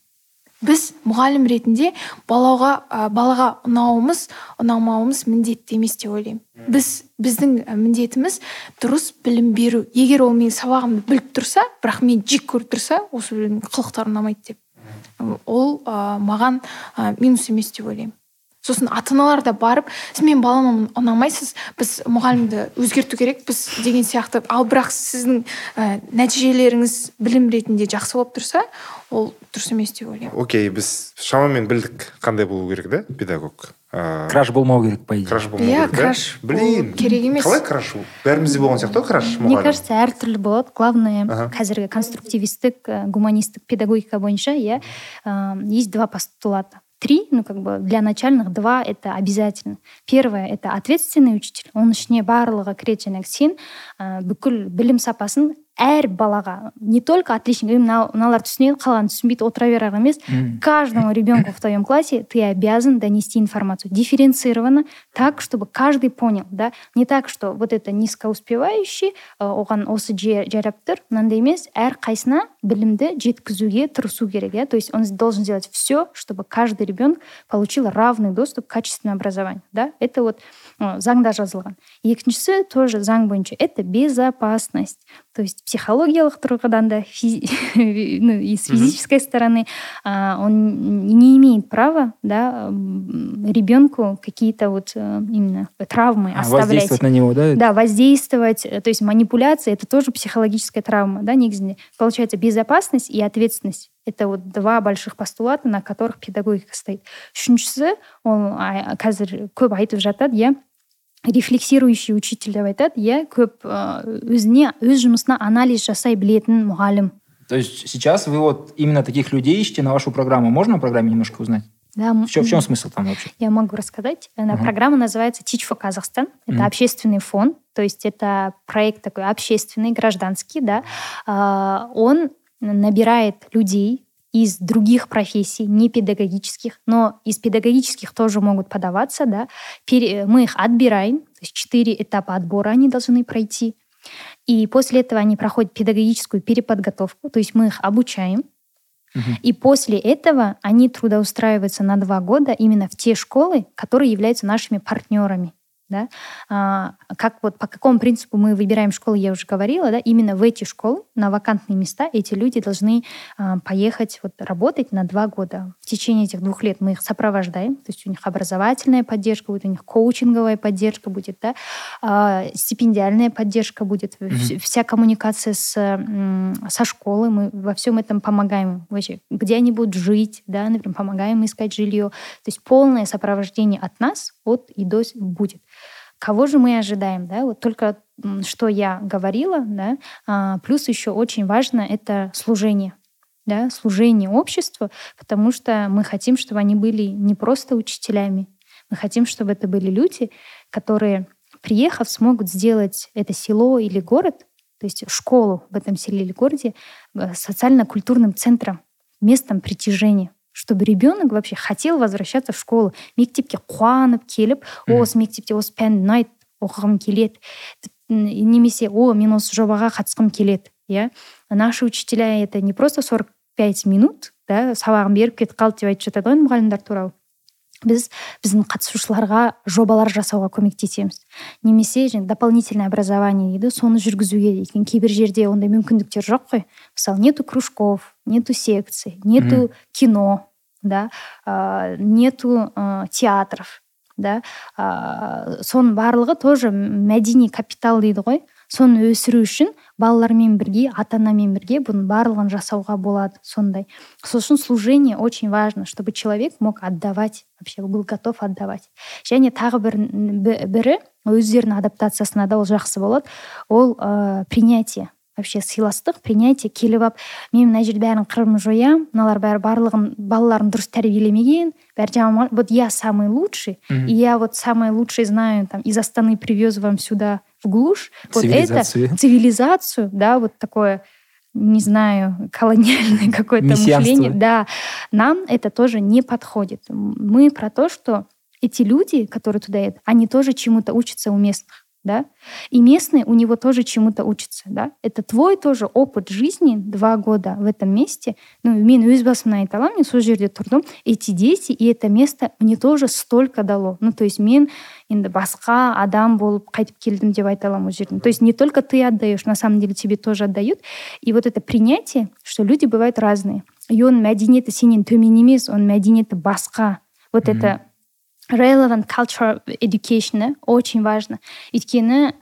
Біз мұғалім ретінде балаға ә, балаға ұнауымыз ұнамауымыз міндетті емес деп ойлаймын. Біз біздің міндетіміз дұрыс білім беру. Егер ол менің сабағымды біліп тұрса бірақ мен жек көріп тұрса осы біреудің қылықтары ұнамайды деп. Ол ә, маған ә, минус емес деп ойлаймын. Сосын ата аналар да барып сіз менің балама ұнамайсыз біз мұғалімді өзгерту керек біз деген сияқты. Ал бірақ сіздің ә, нәтижелеріңіз білім ретінде жақсы болып тұрса ол дұрыс емес деп ойлаймын. Окей біз шамамен білдік қандай болу керек да педагог? краш болмау керек по идее краш болмау Иә, керек да? краш блин болу керек емес. қалай краш бәрімізде болған сияқты ғой краш мне мұғалім кажется әртүрлі болады главное Ага. қазіргі конструктивистік э, гуманистік педагогика бойынша иә э, есть два постулата три ну как бы для начальных два это обязательно первое это ответственный учитель оның ішіне барлығы кіреді жаңағы сен ә, бүкіл білім сапасын әр балаға не только отличник «Ей, мынау- мыналар түсінеді қалғаны түсінбейді отыра берар емес Мгм. каждому ребенку в твоем классе ты обязан донести информацию дифференцированно, так, чтобы каждый понял, да, не так, что вот это низкоуспевающий, э, оған осы же- жарап тұр, мынандай емес, әр қайсына білімді жеткізуге тырысу керек, иә, то есть он должен сделать все, чтобы каждый ребенок получил равный доступ к качественному образованию, да, это вот э, заңда жазылған екіншісі тоже заң бойынша это безопасность то есть психологиялық тұрғыдан да физи- ну, и с физической стороны а, он не имеет права да, м, ребенку какие-то вот э, именно травмы А, оставлять. воздействовать на него да Да, воздействовать, э, то есть манипуляция это тоже психологическая травма, да, негізінде. Получается безопасность и ответственность. Это вот два больших постулата, на которых педагогика стоит. Үшіншісі, ол а, қазір көп айтып жатады, иә, рефлексирующий учитель деп айтады, иә, көп э, өзіне, өз жұмысына анализ жасай білетін мұғалім. то есть сейчас вы вот именно таких людей ищете на вашу программу можно о программе немножко узнать Да, в чем, в чем смысл там вообще Я могу рассказать. Она- Ага. Программа называется Teach for Kazakhstan. Это Мгм. общественный фонд, то есть это проект такой общественный, гражданский, да. А, Он набирает людей из других профессий, не педагогических, но из педагогических тоже могут подаваться, да. Мы их отбираем, то есть четыре этапа отбора они должны пройти. И после этого они проходят педагогическую переподготовку, то есть мы их обучаем, и после этого они трудоустраиваются на два года именно в те школы, которые являются нашими партнерами. Да? А, как вот по какому принципу мы выбираем школы, я уже говорила, да, именно в эти школы, на вакантные места, эти люди должны а, поехать вот, работать на два года. В течение этих двух лет мы их сопровождаем, то есть у них образовательная поддержка будет, у них коучинговая поддержка будет, да, а, стипендиальная поддержка будет, вс- вся коммуникация с, со школы, мы во всем этом помогаем вообще, где они будут жить, да, например, помогаем искать жилье. То есть полное сопровождение от нас от и до будет. Кого же мы ожидаем, да? Вот только что я говорила, да. а, плюс еще очень важно это служение, да, служение обществу, потому что мы хотим, чтобы они были не просто учителями, мы хотим, чтобы это были люди, которые, приехав, смогут сделать это село или город, то есть школу в этом селе или городе, э, социально-культурным центром, местом притяжения чтобы ребенок вообще хотел возвращаться в школу. Мектепке қуанып келіп о осы мектепте осы пәнді ұнайды оқығым келеді. Немесе о мен осы жобаға қатысқым келеді иә. Наши учителя это не просто 45 минут да сабағын беріп кетіп қалды деп айтып жатады ғой мұғалімдер туралы. Біз біздің қатысушыларға жобалар жасауға көмектесеміз. Немесе жаңа дополнительное образование дейді соны жүргізуге өйткені кейбір жерде ондай мүмкіндіктер жоқ қой. Мысалы нету кружков нету секций нету кино да а, нету театров да. А, соның барлығы тоже мәдени капитал дейді ғой. Соны өсіру үшін балалармен бірге ата анамен бірге бұның барлығын жасауға болады сондай. Сол үшін служение очень важно чтобы человек мог отдавать вообще был готов отдавать. Және тағы бір бі- бірі өздерінің адаптациясына да ол жақсы болады. Ол ә, принятие. вообще сыйластық принятие келіп алып мен мына жерде бәрін қырын жоямын мыналар бәрі барлығын балаларын дұрыс тәрбиелемеген бәрі жаман вот я самый лучший Мгм. и я вот самое лучшее знаю там из Астаны привез вам сюда в глушь. Вот это Цивилизацию. цивилизацию, да, вот такое не знаю, колониальное какое-то Мессианство. мышление. Да, нам это тоже не подходит. Мы про то, что эти люди, которые туда едут, они тоже чему-то учатся у местных. Да? И местные у него тоже чему-то учатся. Да? Это твой тоже опыт жизни, два года в этом месте. Ну, мен өз басымнан айта аламын мен сол жерде тұрдым эти дети и это место мне тоже столько дало ну то есть мен енді басқа адам болып қайтып келдім деп айта аламын ол жерден то есть не только ты отдаешь на самом деле тебе тоже отдают и вот это принятие что люди бывают разные и оның мәдениеті сенен төмен емес оның мәдениеті басқа вот это relevant cultural education очень важно. Өйткені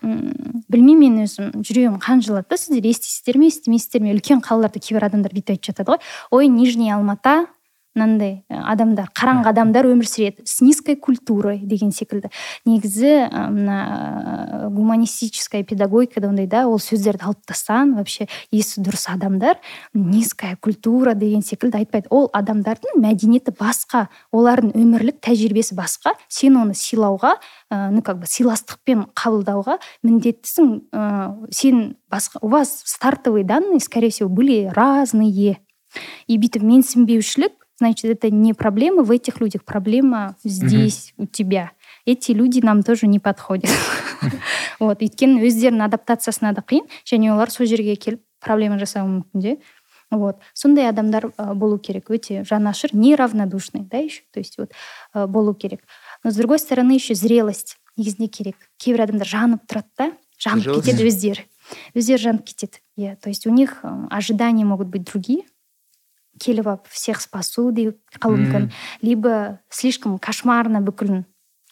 білмеймін мен өзім жүрегім қан жылады да сіздер естисіздер ме естімейсіздер ме? Үлкен қалаларда кейбір адамдар бүйтіп айтып жатады ғой. Ой нижний алмата мынандай ә, адамдар қараңғы адамдар өмір сүреді. С низкой культурой деген секілді. Негізі ә, мына ә, гуманистическая педагогикада ондай да ол сөздерді алып тастаған вообще есі дұрыс адамдар низкая культура деген секілді айтпайды. Ол адамдардың мәдениеті басқа олардың өмірлік тәжірибесі басқа. Сен оны сыйлауға ә, ну как бы сыйластықпен қабылдауға міндеттісің. Ә, сен басқа у вас стартовые данные скорее всего были разные. И бүйтіп менсінбеушілік значит это не проблема в этих людях проблема здесь у тебя эти люди нам тоже не подходят вот өйткені өздерінің адаптациясына да қиын және олар сол жерге келіп проблема жасауы мүмкін де вот сондай адамдар ә, болу керек өте жанашыр неравнодушный да еще то есть вот ә, болу керек но с другой стороны еще зрелость негізінде керек кейбір адамдар жанып тұрады да жанып Зрелость. кетеді өздері өздері жанып кетеді иә то есть у них э, ожидания могут быть другие Келіп алып всех спасу деп қалуы мүмкін либо слишком кошмарно бүкілін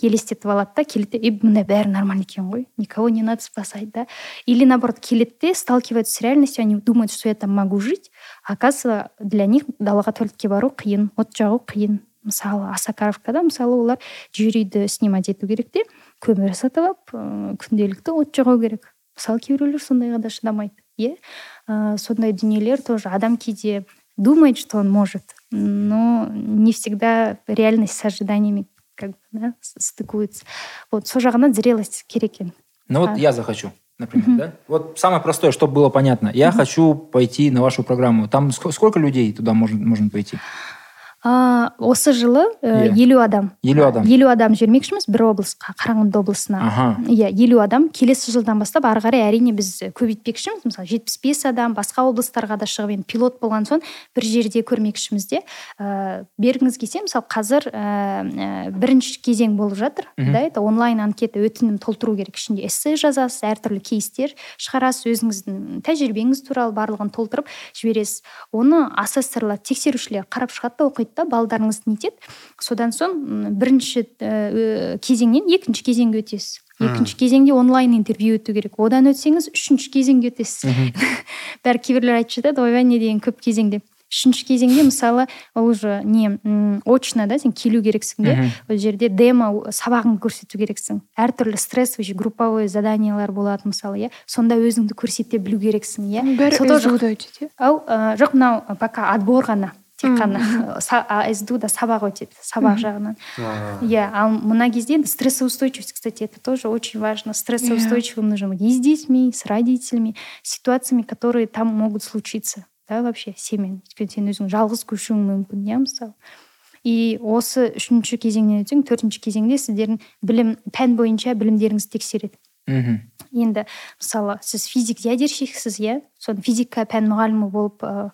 елестетіп алады да келеді де и мында бәрі нормально екен ғой никого не надо спасать да? Или наоборот келеді де сталкиваются с реальностью они думают что я там могу жить а оказывается для них далаға туалетке бару қиын от жағу қиын мысалы осакаровкада мысалы олар жер үйді снимать ету керек те көмір сатып алып ыыы күнделікті от жағу керек мысалы кейбіреулер сондайға да шыдамайды иә Ә, сондай дүниелер тоже адам кейде думает что он может но не всегда реальность с ожиданиями как бы да, стыкуется вот сол жағынан зрелость керек екен Ну вот А. я захочу, например, да? Вот самое простое, чтобы было понятно. Я хочу пойти на вашу программу. Там ск- сколько людей туда можно, можно пойти? А, осы жылы ә, Иә. елу адам. Елу адам. елу адам жібермекшіміз бір облысқа қарағанды облысына. Иә елу адам. Келесі жылдан бастап ары қарай әрине біз көбейтпекшіміз мысалы жетпіс бес адам басқа облыстарға да шығып енді пилот болған соң бір жерде көрмекшіміз де. Ә, бергіңіз келсе мысалы қазір ә, ә, бірінші кезең болып жатыр да это онлайн анкета өтінім толтыру керек. Ішінде эссе жазасыз әртүрлі кейстер шығарасыз өзіңіздің тәжірибеңіз туралы барлығын толтырып жібересіз. Оны асессорлар тексерушілер қарап шығады да оқиды. Да балдарыңызды нетеді содан соң бірінші ә, кезеңнен екінші кезеңге өтесіз. Екінші кезеңде онлайн интервью өту керек. Одан өтсеңіз үшінші кезеңге өтесіз. Бәрі кейбіреулер айтып жатады ойбай не деген көп кезең деп үшінші кезеңде мысалы ол уже не очно да сен келу керексің де ол жерде демо сабағыңды көрсету керексің. Әртүрлі стрессовый групповой заданиялар болады мысалы иә? Сонда өзіңді көрсете білу керексің иә? Бәрі иә? Ау ә, жоқ мынау пока отбор ғана. тек Мгм. қана Са- а, сду да сабақ өтеді сабақ жағынан А, иә ал мына кезде енді стрессоустойчивость кстати это тоже очень важно стрессоустойчивым нужно быть и с детьми и с родителями ситуациями которые там могут случиться да вообще семьямен өйткені сен өзің жалғыз көшуің мүмкін иә мысалы и осы үшінші кезеңнен өтсең төртінші кезеңде сіздердің білім пән бойынша білімдеріңізді тексереді Мгм. енді мысалы сіз физик ядерщиксіз иә соны физика пән мұғалімі болып ә,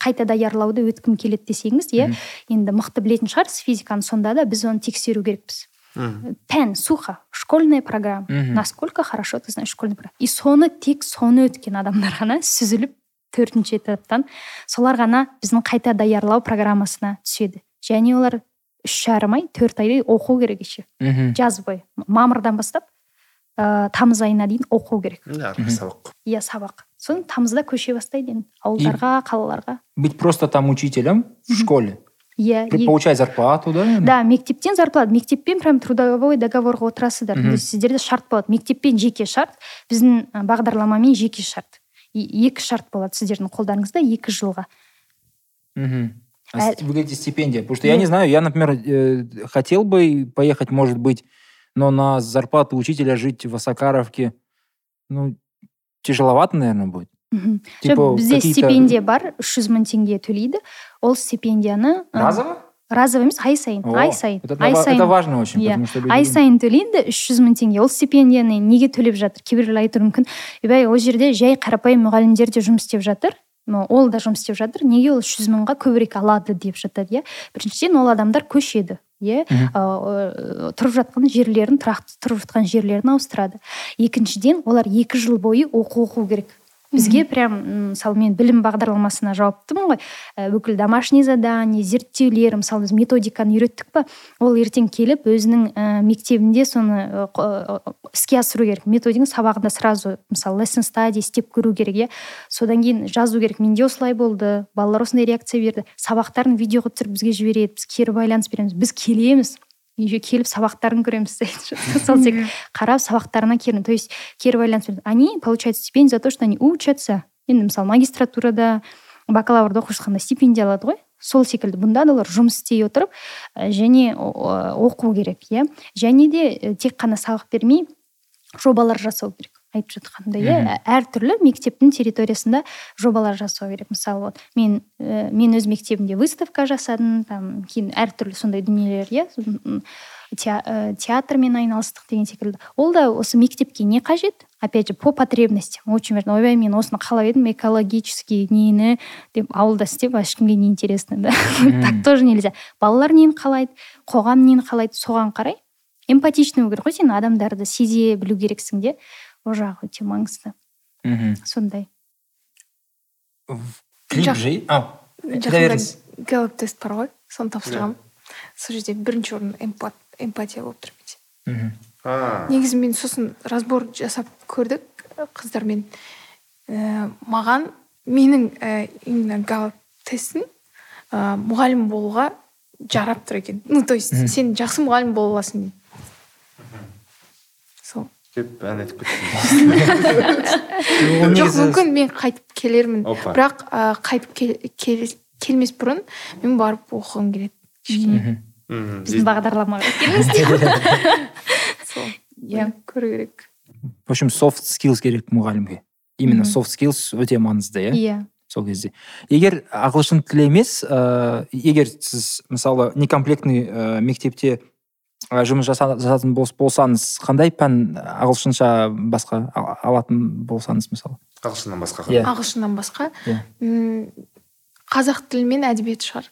қайта даярлауды өткім келеді десеңіз иә енді мықты білетін шығарсыз физиканы сонда да біз оны тексеру керекпіз. Пән сухо школьная программа. Насколько хорошо ты знаешь школьную программу. И соны тек соны өткен адамдар ғана сүзіліп төртінші этаптан солар ғана біздің қайта даярлау программасына түседі. Және олар үш жарым ай төрт айдай оқу керек еще. Жаз бойы. Мамырдан бастап ә, тамыз айына дейін оқу керек. Сабақ. Иә сабақ. сосын тамызда көше бастайды енді ауылдарға қалаларға Быть просто там учителем в школе. иә При- и- Получать зарплату, да? да мектептен зарплата мектеппен прям трудовой договорға отырасыздар Мгм. То есть сіздерде шарт болады мектеппен жеке шарт біздің ә, бағдарламамен жеке шарт И- екі шарт болады сіздердің қолдарыңызда екі жылға Мгм. А А- с- вы говорите стипендия. Потому что я не знаю, я, например, э, хотел бы поехать, может быть, но на зарплату учителя жить в осакаровке ну тяжеловато наверное будет. Мхм Типа, бізде стипендия бар үш жүз мың теңге төлейді ол стипендияны ы, разово? разово емес ай сайын О, ай сайын это, ай ва- сайын это важно очень Иә. потому что люди ай сайын төлейді үш жүз мың теңге ол стипендияны неге төлеп жатыр кейбіреулер айтуы мүмкін. Ойбай ол жерде жай қарапайым мұғалімдер де жұмыс істеп жатыр но ол да жұмыс істеп жатыр неге ол үш жүз мыңға көбірек алады деп жатады иә. Біріншіден ол адамдар көшеді. Иә тұрып жатқан жерлерін тұрақты тұрып жатқан жерлерін ауыстырады. Екіншіден олар екі жыл бойы оқу оқу керек. Бізге прям мысалы мен білім бағдарламасына жауаптымын ғой. Бүкіл домашний задание зерттеулер мысалы біз методиканы үйреттік па? Ол ертең келіп өзінің ә, мектебінде соны іске асыру керек. Методиканы сабағында сразу мысалы lesson study істеп көру керек иә? Содан кейін жазу керек. Менде осылай болды. Балалар осындай реакция берді. Сабақтарын видеоға түсіріп бізге жібереді. Біз кері байланыс береміз. Біз келеміз. Үйге келіп сабақтарын көреміз сол секілді қарап сабақтарына кері то есть кері байланыс они получают стипендию за то что они учатся. Енді мысалы магистратурада бакалаврда оқып жатқанда стипендия алады ғой. Сол секілді бұнда да олар жұмыс істей отырып ә, және оқу керек иә. Және де ә, тек қана сабақ бермей жобалар жасау керек. Айтып жатқандай иә. Әртүрлі мектептің территориясында жобалар жасау керек. Мысалы вот мен ә, мен өз мектебімде выставка жасадым там кейін әртүрлі сондай дүниелер иә ә, театрмен айналыстық деген секілді. Ол да осы мектепке не қажет? Опять же по потребностям. Очень важно. Ойбай мен осыны қалап едім? Экологический нені? Деп ауылда істеп ешкімге не интересно да? Так тоже нельзя. Балалар нені қалайды? Қоғам нені қалайды? Соған қарай эмпатичный болу керек қой сен адамдарды сезе білу керексің де. Ол жағы өте маңызды Мгм. сондай клип гэллоп тест бар ғой соны тапсырғанмын сол жерде бірінші орын эмпат эмпатия болып тұр а. Негізі мен сосын разбор жасап көрдік э, қыздармен. Ә, маған менің ә, именно галлоп тестін ә, мұғалім болуға жарап тұр екен. Ну то есть сен жақсы мұғалім бола аласың деп ән айтып кеттім жоқ мүмкін мен қайтып келермін. Опа. бірақ ә, қайтып кел- кел- келмес бұрын мен барып оқығым келеді. Кішкене. Біздің бағдарламаға келіңіз иә көру керек. В общем soft skills керек мұғалімге. Именно soft skills өте маңызды иә? Иә. Сол кезде. Егер ағылшын тілі емес ә, егер сіз мысалы некомплектный ә, мектепте жұмыс жаса- жасайтын бос- болсаңыз қандай пән ағылшынша басқа алатын болсаңыз мысалы? Ағылшыннан басқа Иә. ағылшыннан басқа? Иә. м, қазақ тілі мен әдебиет шығар.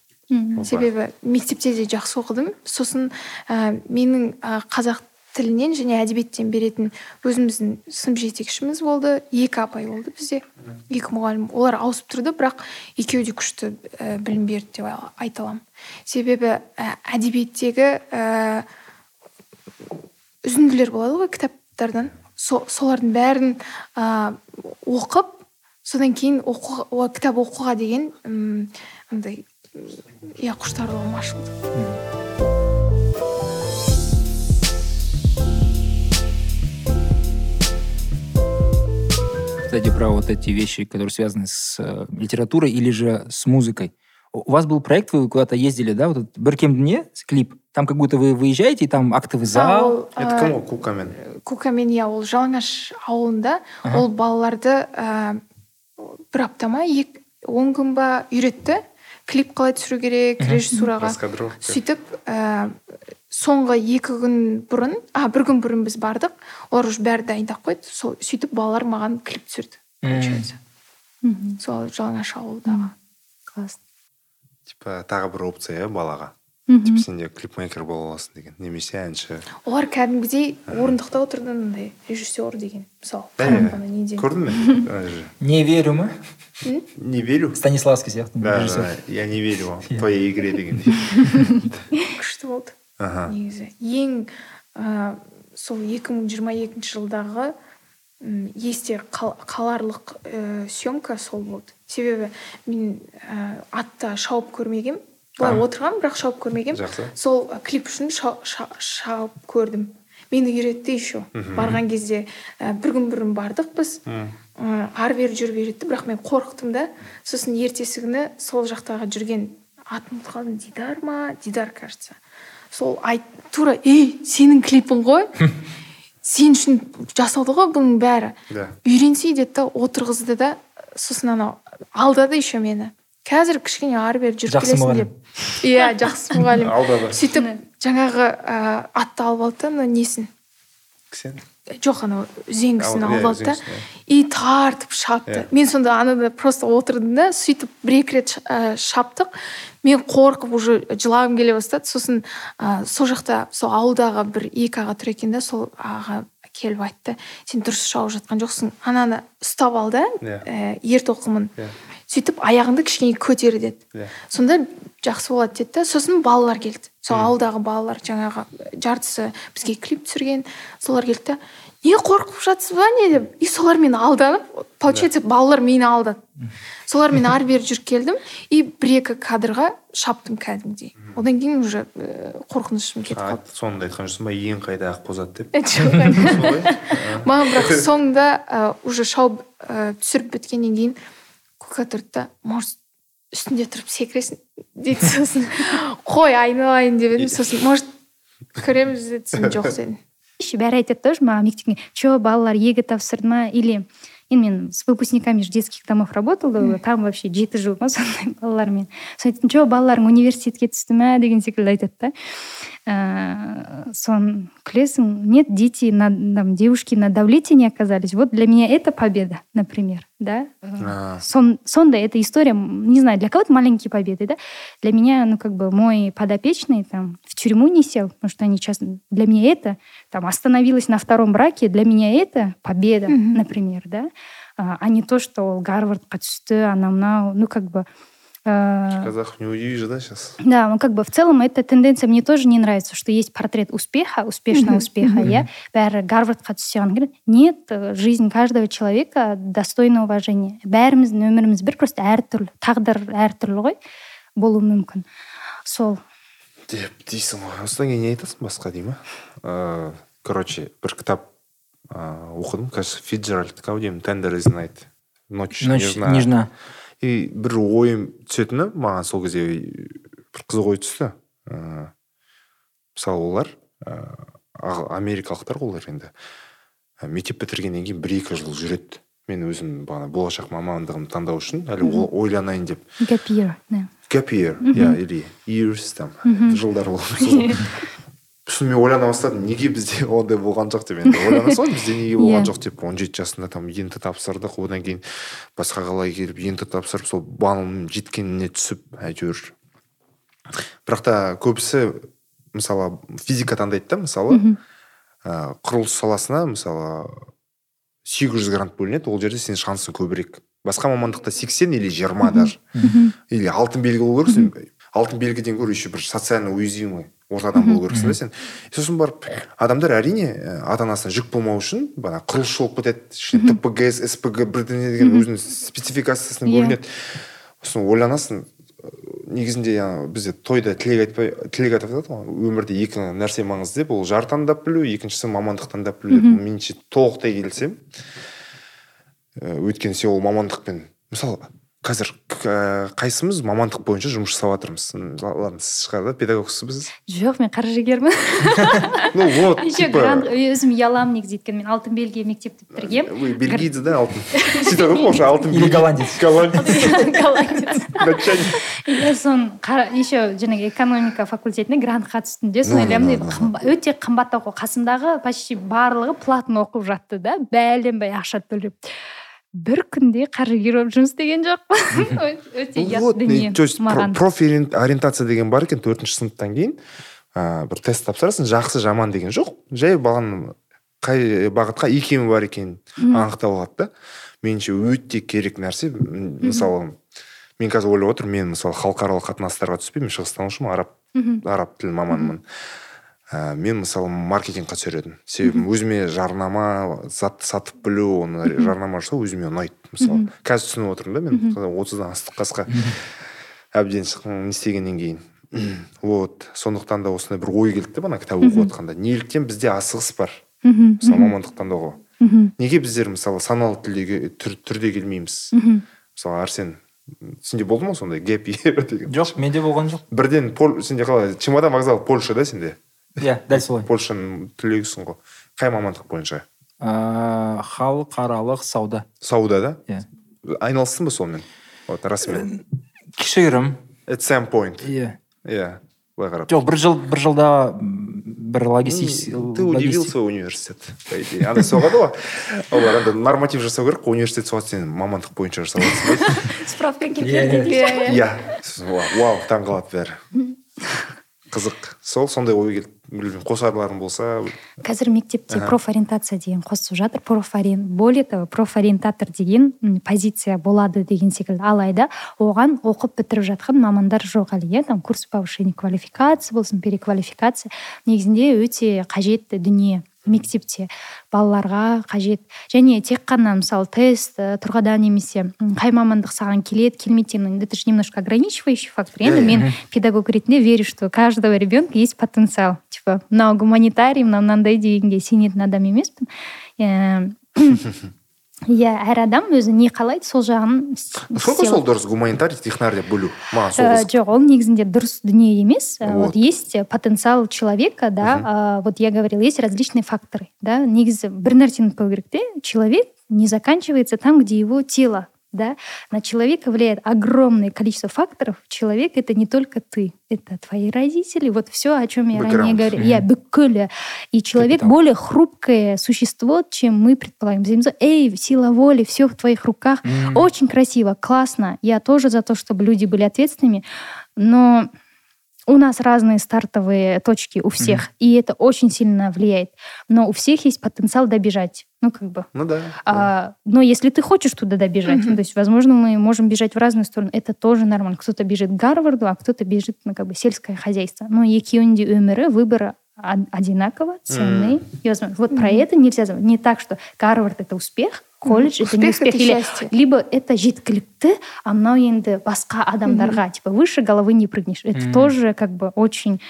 Себебі мектепте де жақсы оқыдым. Сосын ә, менің ә, қазақ тілінен және әдебиеттен беретін өзіміздің сынып жетекшіміз болды. Екі апай болды бізде. Екі мұғалім. Олар ауысып тұрды бірақ екеуі де күшті ә, білім берді деп айта аламын. Себебі ә, әдебиеттегі ә, үзінділер болады ғой кітаптардан. Со, солардың бәрін ә, оқып содан кейін оқу, о, кітап оқуға деген андай иә құштарлығым ашылды. кстати про вот эти вещи которые связаны с э, литературой или же с музыкой у у вас был проект вы куда-то ездили да вот этот біркем дүние клип там как будто вы выезжаете и там актовый А, зал ол, это ә, кім ол кукамен кукамен иә ол жалаңаш ауылында Аха. ол балаларды ә, бір апта ма ек- он күн ба үйретті клип қалай түсіру керек Мгм. режиссураға раскадровка сөйтіп ә, соңғы екі күн бұрын а бір күн бұрын біз бардық. Олар уже бәрі дайындап қойды. Сол сөйтіп балалар маған клип түсірді. Получается. Сол жалаңаш ауылдағы класс. Типа тағы бір опция иә балаға. Мхм. типа сен де клипмейкер бола аласың деген. Немесе әнші. Олар кәдімгідей орындықта отырды андай режиссер деген мысалы. Көрдің бе? Не верю ма не верю? Станиславский сияқты да, я не верю вам, Иә. твоей игре деген. Күшті болды. Аха. негізі. Ең ә, сол 2022 жылдағы есте қал- қаларлық ә, съемка сол болды. Себебі мен ә, атта шауып көрмегем былай отырғанмын бірақ шауып көрмегем жақсы. Сол клип үшін ша- ша- шауып көрдім. Мені үйретті еще. Барған кезде ә, бір күн бұрын бардық біз. Ә, ары бері жүріп үйретті бірақ мен қорықтым да. Сосын ертесі күні сол жақтағы жүрген атын ұмытып қалдым дидар ма? Дидар кажется. Сол айт тура ей сенің клипің ғой? Сен үшін жасалды ғой бұның бәрі? Да. Үйренсей деді да отырғызды да сосын анау алдады еще мені. Қазір кішкене ары бері жүріп келесің деп иә жақсы мұғалім. Алдады сөйтіп жаңағы ә, атты алып алды да мына несін? Кісен? Жоқ анау үзеңгісін Ал- иә, алып алды да. И тартып шапты. Иә. мен сонда анада просто отырдым да сөйтіп бір екі рет ә, шаптық. Мен қорқып уже жылағым келе бастады. Сосын ә, сол жақта сол ауылдағы бір екі аға тұр екен да сол аға келіп айтты сен дұрыс шауып жатқан жоқсың ананы ұстап ал да ә, ер тоқымын Иә. сөйтіп аяғыңды кішкене көтер деді. Иә. Сонда жақсы болады деді да сосын балалар келді. Сол ауылдағы балалар жаңағы жартысы бізге клип түсірген солар келді да не қорқып жатсыз ба не деп? И солармен алданып получается балалар мені алдады солармен ары бері жүріп келдім и бір екі кадрға шаптым кәдімгідей. Одан кейін уже ә, қорқынышым кетіп қалды. соңында айтқан жоқсың ба ең қайда ақбозат деп? Жоқ, Солай? маған бірақ соңында ә, уже шауып түсіріп біткеннен кейін кока тұрды да может үстінде тұрып секіресің дейді сосын. Қой айналайын деп едім. Сосын может көреміз деді. Сен жоқ дедің еще бәрі айтады тоже маған мектептен че балалар екі тапсырды ма или? Енді мен с выпускниками же детских домов работала там вообще жеті жыл ма сондай балалармен. Сосын айттым че балаларың университетке түсті ма деген секілді айтады да. Ыыы соны күлесің нет дети на там девушки на давлете не оказались. Вот для меня это победа например да? А, сон, сондай эта история, не знаю, для кого-то маленькие победы, да? Для меня, ну, как бы, мой подопечный там в тюрьму не сел, потому что они часто... Для меня это, там, остановилась на втором браке, для меня это победа, например, да? А, а не то, что ол гарвардқа түсті, анау мынау, ну, как бы... э, казахов не удивишь да сейчас да, ну как бы в целом эта тенденция мне тоже не нравится, что есть портрет успеха, успешного Мгм, успеха, мгм. я бәрі гарвардқа түссе ғана керек. Нет, э, жизнь каждого человека достойна уважения. Бәріміздің өміріміз бір просто әртүрлі, тағдыр әртүрлі ғой болуы мүмкін. Сол. деп дейсің ғой осыдан кейін не айтасың басқа дей ма ыыы короче бір кітап ыыы оқыдым кажется фиджеральдікі ау деймін tender is night ночь ночь нежна нежна И бір ойым түсетіні маған сол кезде бір қызық ой түсті. Ыыы мысалы олар ыыы америкалықтар ғой олар енді. І мектеп бітіргеннен кейін бір екі жыл жүреді. Мен өзім бағана болашақ мамандығымды таңдау үшін әлі ойланайын деп. Gap year иә или years там. Жылдар болуы мүмкін. сосын мен ойлана бастадым неге бізде ондай болған жоқ деп енді ойлана салдым бізде неге болған Иә. жоқ деп он жеті жасында там ент тапсырдық. Одан кейін басқа қалаға келіп ент тапсырып сол балым жеткеніне түсіп әйтеуір. Бірақ та көбісі мысалы физика таңдайды да мысалы. Ә, құрылыс саласына мысалы сегіз жүз грант бөлінеді. Ол жерде сенің шансың көбірек. Басқа мамандықта сексен или жиырма даже. Или алтын белгі болу керексің алтын белгіден гөрі еще бір социально уязвимый. Ортадан болу керексің да сен. сосын барып адамдар әрине ә, ата анасына жүк болмау үшін бана құрылысшы болып кетеді. Тпгс спг бірдеңе деген өзінің спецификациясын Иә. бөлінеді. Сосын ойланасың ә, негізінде бізде тойда тілек айтпай тілек айтып жатады ғой. Өмірде екі нәрсе маңызды деп ол жар таңдап білу екіншісі мамандық таңдап білу деп меніңше толықтай келісемін. Ә, өйткені сен ол мамандықпен мысалы қазір к- қайсымыз мамандық бойынша жұмыс жасап жатырмыз? Ладно сіз шығар да педагогсыз жоқ мен қаржыгермін ну вот еще грант өзім ұяламын негізі өйткені мен алтын белгі мектепті бітіргенмін вы бельгийцы да алтын? Сөйтіп ғой уже алтын или голландец. Голландец. Иә соны қара еще жаңағы экономика факультетіне грантқа түстім де соны ойлаймын өте қымбат оқу. Қасымдағы почти барлығы платно оқып жатты да бәленбай ақша төлеп. Бір күнде қаржыгер болып жұмыс істеген жоқпын. Өте ұят дүние то есть профориентация деген бар екен төртінші сыныптан кейін. Ыыы бір тест тапсырасың жақсы жаман деген жоқ. Жай баланың қай бағытқа икемі бар екенін анықтап алады да. Меніңше өте керек нәрсе. Мысалы мен қазір ойлап отырмын мен мысалы халықаралық қатынастарға түспеймін мен шығыстанушымын араб араб тілі маманымын ә, мен мысалы маркетингқа түсер едім себебі өзіме жарнама затты сатып білу оны жарнама жасау өзіме ұнайды мысалы. Қазір түсініп отырмын да мен. Отыздан астық қасқа әбден не істегеннен кейін. Вот. Сондықтан да осындай бір ой келді да ана кітап оқып жатқанда неліктен бізде асығыс бар. Мхм, мысалы мамандық таңдауға мхм, неге біздер мысалы саналы түрде, түр, түрде келмейміз? Мхм, мысалы арсен сенде болды ма сондай гэп деген жоқ менде болған жоқ. Бірден пол сенде қалай чемодан вокзал польша да сенде? Иә дәл солай. Польшаның түлегісің ғой қай мамандық бойынша? Ыыы халықаралық сауда. Сауда да? Иә. Айналыстың ба сонымен? Вот расымен. Кішігірім at some point. Иә. Иә былай қарап. Жоқ бір жыл бір жылда бір логистический ты удивил свой университет по идее. Андай соғады ғой олар анда норматив жасау керек қой университет соғады сен мамандық бойынша жасап жатрсың справка Иә, келтіреді иә. иә иә. Вау таңқалады бәрі. Қызық. Сол сондай ой келді. Білмеймін қосарларың болса қазір мектепте профориентация деген қосып жатыр. Профорен более того профориентатор деген позиция болады деген секілді алайда оған оқып бітіріп жатқан мамандар жоқ әлі иә? Там курс повышения квалификации болсын переквалификация. Негізінде өте қажетті дүние. Мектепте балаларға қажет. Және тек қана мысалы тест э, тұрғыда немесе қай мамандық саған келеді келмейді деген это же немножко ограничивающий фактор. Енді мен педагог ретінде верю что у каждого ребенка есть потенциал. Типа мынау гуманитарий мынау мынандай дегенге сенетін адам емеспін иә әр адам өзі не қалайды сол жағын с- сколько істей сол дұрыс гуманитарий технарь деп бөлу маған сол Э, қызық. жоқ ол негізінде дұрыс дүние емес Э, Вот. вот есть э, потенциал человека да а, вот я говорила есть различные факторы да негізі бір нәрсені ұмытпау керек те человек не заканчивается там где его тело да на человека влияет огромное количество факторов человек это не только ты это твои родители вот все о чем я ранее Бэкграунд. говорила я бүкіл и человек Капитал. более хрупкое существо чем мы предполагаем эй сила воли все в твоих руках М. очень красиво, классно. Я тоже за то, чтобы люди были ответственными, но у нас разные стартовые точки у всех, и это очень сильно влияет. Но у всех есть потенциал добежать. Ну, как бы. ну да да. А, но если ты хочешь туда добежать, ну, то есть, возможно, мы можем бежать в разные стороны, это тоже нормально. Кто-то бежит к Гарварду, а кто-то бежит, ну, как бы, сельское хозяйство. Но екеуінде өмірі выборы од- одинаково ценные. И, возможно, вот про это нельзя забывать. Не так, что Гарвард это успех, колледж это не Успех успех. это Или счастье. либо это жеткілікті а мынау енді басқа адамдарға типа выше головы не прыгнешь это Мгм. тоже как бы очень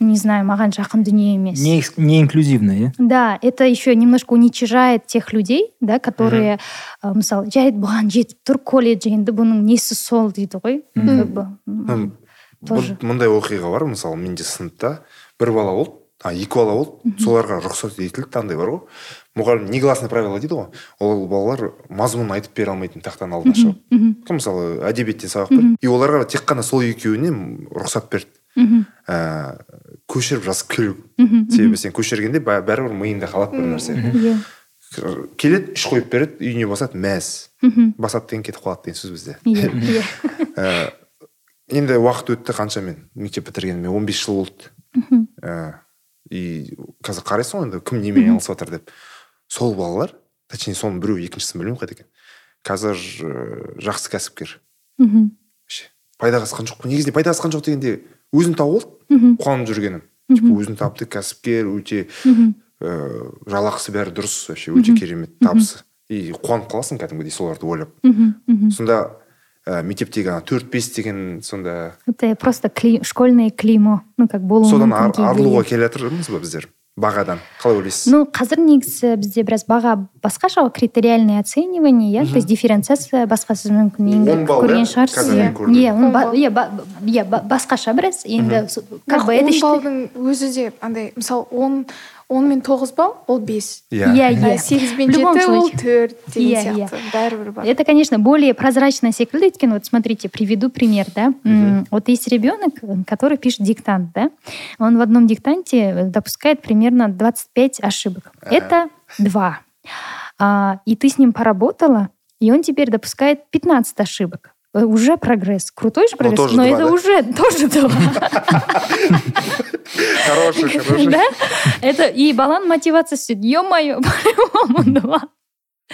не знаю маған жақын дүние емес не, экс- не инклюзивно иә да это еще немножко уничижает тех людей да которые э, мысалы жай бұған жетіп тұр колледж енді бұның несі сол дейді ғой Мгм. как бы м, М, тоже. бұ- мұндай оқиға бар мысалы менде сыныпта бір бала болды а екі бала болды. Соларға рұқсат етілді андай бар ғой. Мұғалім негласный правило дейді ғой. Ол балалар мазмұнын айтып бере алмайтын тақтаның алдына шығып. мысалы әдебиеттен сабақ берді. И оларға тек қана сол екеуіне рұқсат берді. Мгм, ә, көшіріп жазып келу. Себебі сен көшіргенде бә- бәрібір миыңда қалады бір нәрсе. иә, келеді үш қойып береді үйіне басады мәз. Мгм, басады деген кетіп қалады деген сөз бізде. Иә, иә. Ә, енді уақыт өтті қанша мен мектеп бітіргеніме 15 жыл болды. Мгм, Ә, и қазір қарайсың ғой енді кім немен айналысып жатыр деп. Сол балалар точнее соның біреуі екіншісін білмеймін қайда екен қазір ә, жақсы кәсіпкер. Вообще пайдаға асқан жоқ негізінде пайдаға асқан жоқ дегенде өзін тауып алды қуанып жүргенім типа өзін тапты кәсіпкер өте мгм, ә, жалақысы бәрі дұрыс вообще өте керемет табысы. И қуанып қаласың кәдімгідей соларды ойлап. Мгм. сонда ә, мектептегі ана төрт бес деген сонда это просто кли- школьное клеймо ну как болуы содан ар- арылуға келе жатырмыз ба біздер? Бағадан қалай ойлайсыз? Ну, қазір негізі бізде біраз баға басқаша ғой критериальное оценивание иә то есть дифференциация басқа сіз мүмкін енді көрген шығарсыз иә иә иә ба- ба- басқаша біраз. Енді как бы это баллдың өзі де андай мысалы он он мен тоғыз балл ол бес иә иә а иә сегіз бен В любом жеті ол случае. төрт деген Иә, сияқты бәрібір бар Это, конечно, более прозрачно секілді, өйткені вот смотрите, приведу пример, да. М, Вот есть ребенок, который пишет диктант, да. Он в одном диктанте допускает примерно 25 ошибок. Это два. А, И ты с ним поработала, и он теперь допускает 15 ошибок. Э, Уже прогресс. Крутой же прогресс, тоже но два, это да? уже тоже два. хороший хороший Да? Это и баланың мотивациясы ё-моё по-любому два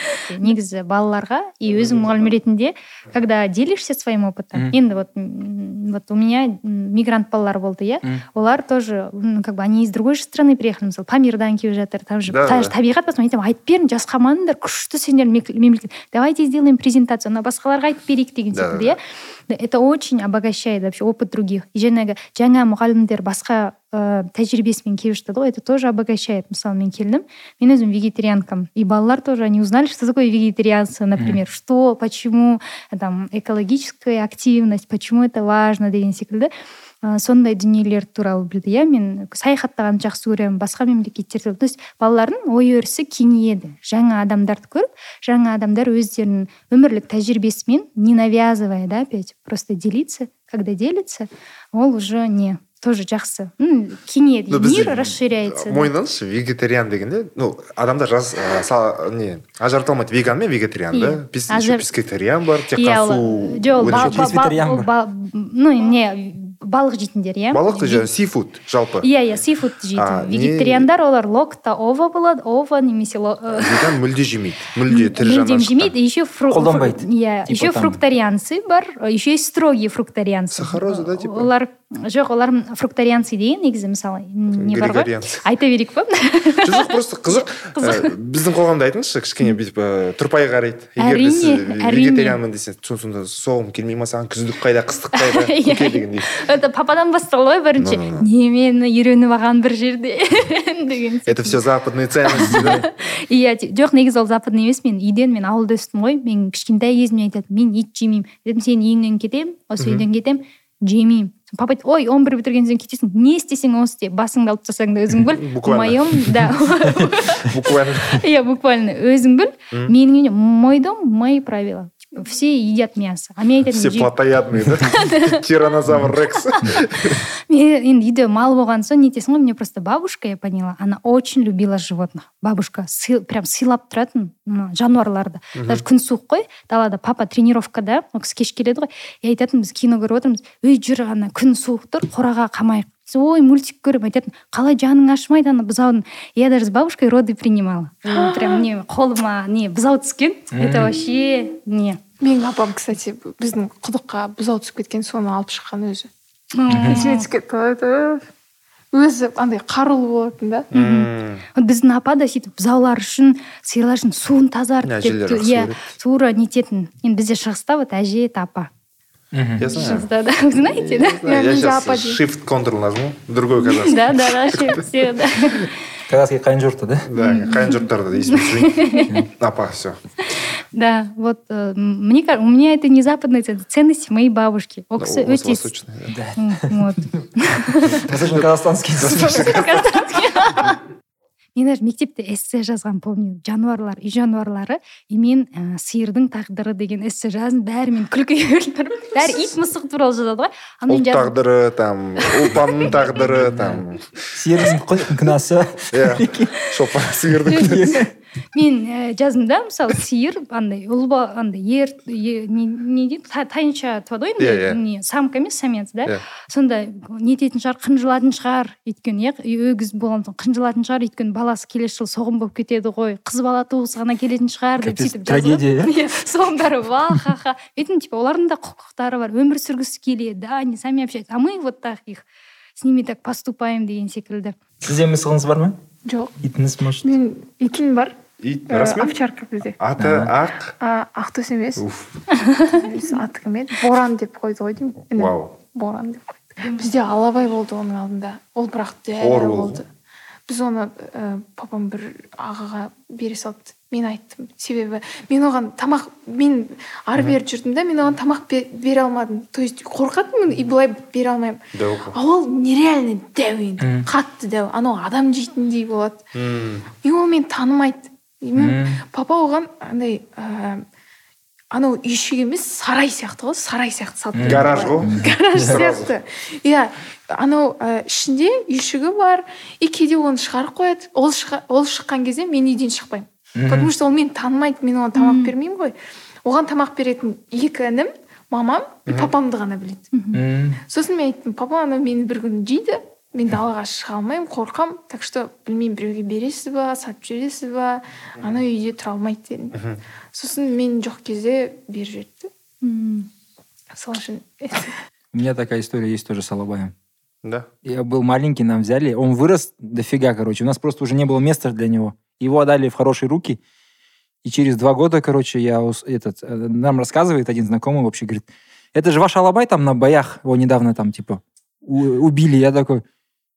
негізі балаларға и өзің мұғалім ретінде когда делишься своим опытом Мгм. енді вот м, вот у меня м, мигрант балалар болды иә Мгм. олар тоже ну, как бы они из другой же страны приехали мысалы памирдан келіп жатыр там же Да, та- да. табиғат басқа мен айтамын айтып берің жасқамаңдар күшті сендер мек- мемлекет давайте сделаем презентацию ана басқаларға айтып берейік деген Да, секілді да, иә это очень обогащает вообще опыт других и жаңағы жаңа мұғалімдер басқа ә, тәжірибесімен келіп жатады ғой это тоже обогащает мысалы мен келдім мен өзім вегетарианкамын и балалар тоже они узнали что такое вегетарианство например что почему там экологическая активность почему это важно деген секілді Ә, сондай дүниелер туралы білді иә. Мен саяхаттағанды жақсы көремін басқа мемлекеттерде. То есть балалардың ой өрісі кеңейеді. Жаңа адамдарды көріп жаңа адамдар өздерінің өмірлік тәжірибесімен не навязывая да опять просто делиться. Когда делится ол уже не тоже жақсы. Кеңейеді. Мир расширяется да. мойындаңызшы вегетариан дегенде ну адамдар жаз ә, са- не ажырата алмайды веган мен вегетариан да. Пескетариан бар тек қана су жоқ ну не балық жейтіндер иә? Балық та жаңағы сифуд жалпы. Иә иә сифуд не- вегетариандар олар локта ова болады ова немесе веган мүлде жемейді. Мүлде тірі мүлдем жемейді. Еще Қолданбайды. иә еще фруктарианцы бар еще есть строгие фруктарианцы. Сахароза, да, типа? олар жоқ олар фруктарианцы деген негізі мысалы не бар ғой? Айта берейік па жоқ просто қызық. Ә, біздің қоғамда айтыңызшы кішкене бүйтіп ә, тұрпайы қарайды. Егер де сіз әрине. вегетарианмын десең «Со- сонда соғым келмей ма саған? Күздік қайда қыстық қайда? Иә, көке дегендей это пападан басталды ғой бірінші. Немені үйреніп алған бір жерде деген это все западные ценности иә жоқ негізі ол западный емес мен үйден мен ауылда өстім ғой. Мен кішкентай кезімнен айтатын мен ет жемеймін дедім сен үйіңнен кетемін осы үйден кетемін жемеймін папа айтты ой он бір бітірген соң кетесің не істесең оны істе басыңды алып тастасаң да өзің біл в Буквально. моем да буквально. Иә буквально өзің біл менің үйімде мой дом мои правила все едят мясо а мен все айтатынмын «Же- плотоядные да? Тиранозавр рекс. Мен енді үйде мал болған соң не етесің ғой мне просто бабушка я поняла она очень любила животных. Бабушка сый- прям сыйлап тұратын жануарларды даже күн суық қой далада папа тренировкада ол кісі кеш келеді ғой и айтатын біз кино көріп отырмыз ей жүр ана күн суық тұр қораға қамайық ой мультик көріп айтатын қалай жаның ашымайды ана бұзаудың я даже с бабушкой роды принимала. Прям не қолыма не бұзау түскен. Это вообще не. Менің апам кстати біздің құдыққа бұзау түсіп кеткен соны алып шыққан өзі. Есіме түсіп кетті өзі андай қарулы болатын да. Вот біздің апа да сөйтіп бұзаулар үшін сиырлар үшін суын тазартып Иә, иә тура нететін енді бізде шығыста вот әже апа. Мгм. я знаю. Шығыста да вы знаете да? Я менде сейчас апа дейді. shift control нажму другой казахский. Да да да вообще все да. Казахский қайын жұрты да? Да қайын жұрттарда есіме түсірейін апа все да вот э, мне кажется у меня это не западные ценности ценности моей бабушки. Ол кісі у вас өте восточный да. М, вот. Восточно казахстанский. Мен даже мектепте эссе жазған помню жануарлар үй жануарлары и мен ә, сиырдың тағдыры деген эссе жаздым. Бәрі мен күлкіге тұрмын бәрі ит мысық туралы жазады ғой. Ұлт тағдыры там ұлпанның тағдыры там. Сиырдың күнәсі иә шолпан сиырдың күнәсі. Мен ә, жаздым да мысалы сиыр андай ұл ба андай ер е- не, не дейді та- тайынша туады ғой енді Иә, иә. не самка емес самец да. Иә. сонда не ететін шығар қынжылатын шығар өйткені иә өгіз болған соң қынжылатын шығар өйткені баласы келесі жылы соғым болып кетеді ғой қыз бала туғызғаны келетін шығар деп сөйтіп трагедия, иә? Соның бәрі ва ха ха өйткені типа олардың да құқықтары бар өмір сүргісі келеді да они сами общаются. А мы вот так их с ними так поступаем деген секілді. Сізде мысығыңыз бар ма? Жоқ. Итіңіз может? Мен итім бар. Ит расымен овчарка бізде. Аты ақ? Ақтөс емес. Аты кім еді боран деп қойды ғой деймін. Вау. боран деп қойды. Бізде алабай болды оның алдында. Ол бірақ болды. біз оны ә, папам бір ағаға бере салды. Мен айттым. Себебі мен оған тамақ мен ары бері жүрдім да мен оған тамақ бе- бере алмадым. То есть қорқатынмын и былай бере алмаймын. Дәу а ол нереально дәу енді. Қатты дәу. Анау адам жейтіндей болады. И ол мені танымайды. И мен- папа оған андай ә, анау үйшік емес сарай сияқты ғой сарай сияқты салып берген гараж ғой. гараж сияқты. Иә анау ә, ішінде үйшігі бар и кейде оны шығарып қояды. Ол, шыға, ол шыққан кезде мен үйден шықпаймын. Потому что ол мені танымайды мен оған тамақ бермеймін ғой. Оған тамақ беретін екі інім мамам и папамды ғана біледі. Сосын мен айттым папа ана мені бір күні жейді. мен далаға шыға алмаймын қорқамын так что білмеймін біреуге бересіз ба сатып жібересіз ба ана үйде тұра алмайды дедім сосын мен жоқ кезде беріп жіберді М. сол үшін у меня такая история есть тоже с алабаем да Я был маленький, нам взяли. Он вырос дофига, короче. У нас просто уже не было места для него. Его отдали в хорошие руки. И через два года, короче, я ус- этот, э, нам рассказывает один знакомый вообще, говорит, это же ваш алабай там на боях его недавно там типа у- убили я такой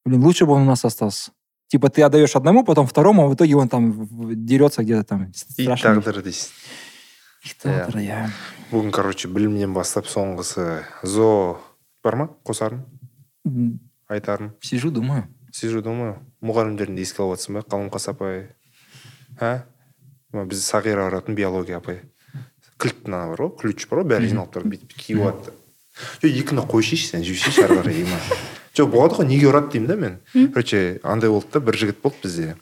блин лучше бы он у нас остался типа ты отдаешь одному потом второму а в итоге он там в- дерется где-то там ит Страшно. тағдыры дейсіз Ит тағдыры, иә. бүгін короче білімнен бастап соңғысы зо бар ма қосарың М, айтарың сижу думаю сижу думаю мұғалімдеріңді еске алып жатрсың ба қалымқас апай а мына біз сағира баратын биология апай кілттің ана бар ғой ключ бар ғой бәрі жиналып тұрып бүйтіп киіп алады жоқ екіні қойсайшы сен жібсейші ары қарай деймін жоқ болады ғой неге ұрады деймін да мен? Короче андай болды да бір жігіт болды бізде.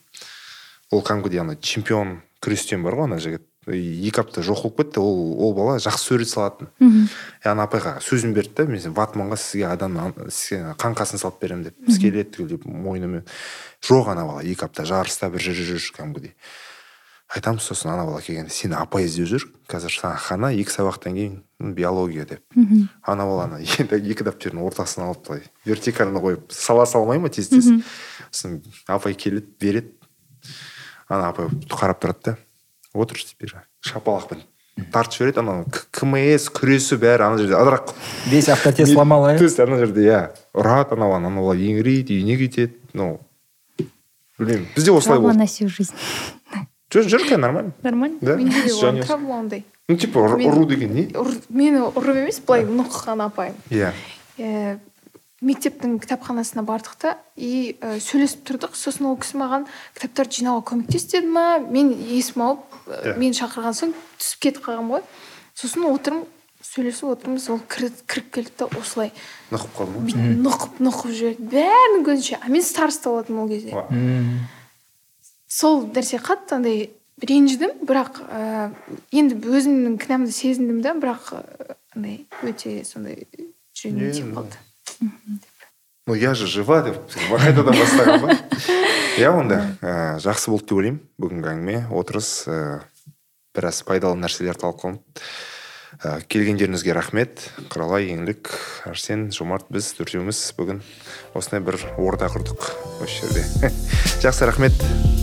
Ол кәдімгідей ана чемпион күрестен бар ғой ана жігіт. Екі апта жоқ болып кетті ол ол бала жақсы сурет салатын. И ана апайға сөзін берді да мен ватманға сізге адам сізге қаңқасын салып беремін деп. Біз келеді түгел деп мойнымен. Жоқ ана бала екі апта жарыста бір жүр жүр кәдімгідей айтамыз сосын ана бала келгенде сені апай іздеп жүр? Қазір саған хана екі сабақтан кейін биология деп. Ана баланы енді екі дәптердің ортасына алып былай вертикально қойып сала салмай ма тез тез сосын апай келеді береді. Ана апай қарап тұрады да отыршы деп бері шапалақпен тартып жібереді анау кмс күресі бәрі ана жерде ыдырақ весь авторитет сломал то иә есть ана жерде иә. Ұрады ана баланы ана бала еңірейді үйіне кетеді ну білмеймін бізде осылай болды. на всю жизнь. Қазір нормально? Нормально? Да, менде ну типа ұру деген не? Мені ұрып емес былай нұққан апайым иә Э, мектептің кітапханасына бардық та и ә, сөйлесіп тұрдық. Сосын ол кісі маған кітаптарды жинауға көмектес деді ма? Мен есіме алып ә, Иә. мені шақырған соң түсіп кетіп қалғанмын ғой. Сосын отырмын сөйлесіп отырмыз. Ол кіріп, кіріп келді да осылай. Нұқып қалды ма? Нұқып нұқып жіберді. Бәрінің көзінше. А мен староста болатынмын ол кезде. Сол нәрсе қатты андай ренжідім бірақ ә, енді өзімнің кінәмді сезіндім да бірақ ә, андай өте сондай жүрегіме Е, тиіп қалды. Ну я же жива деп қайтадан бастаған ба? Иә онда ә, жақсы болды деп ойлаймын. Бүгінгі әңгіме отырыс ә, біраз пайдалы нәрселер талқыланды. Ә, келгендеріңізге рахмет. Құралай еңлік арсен жомарт біз төртеуміз бүгін осындай бір орда құрдық осы жерде. Жақсы рахмет.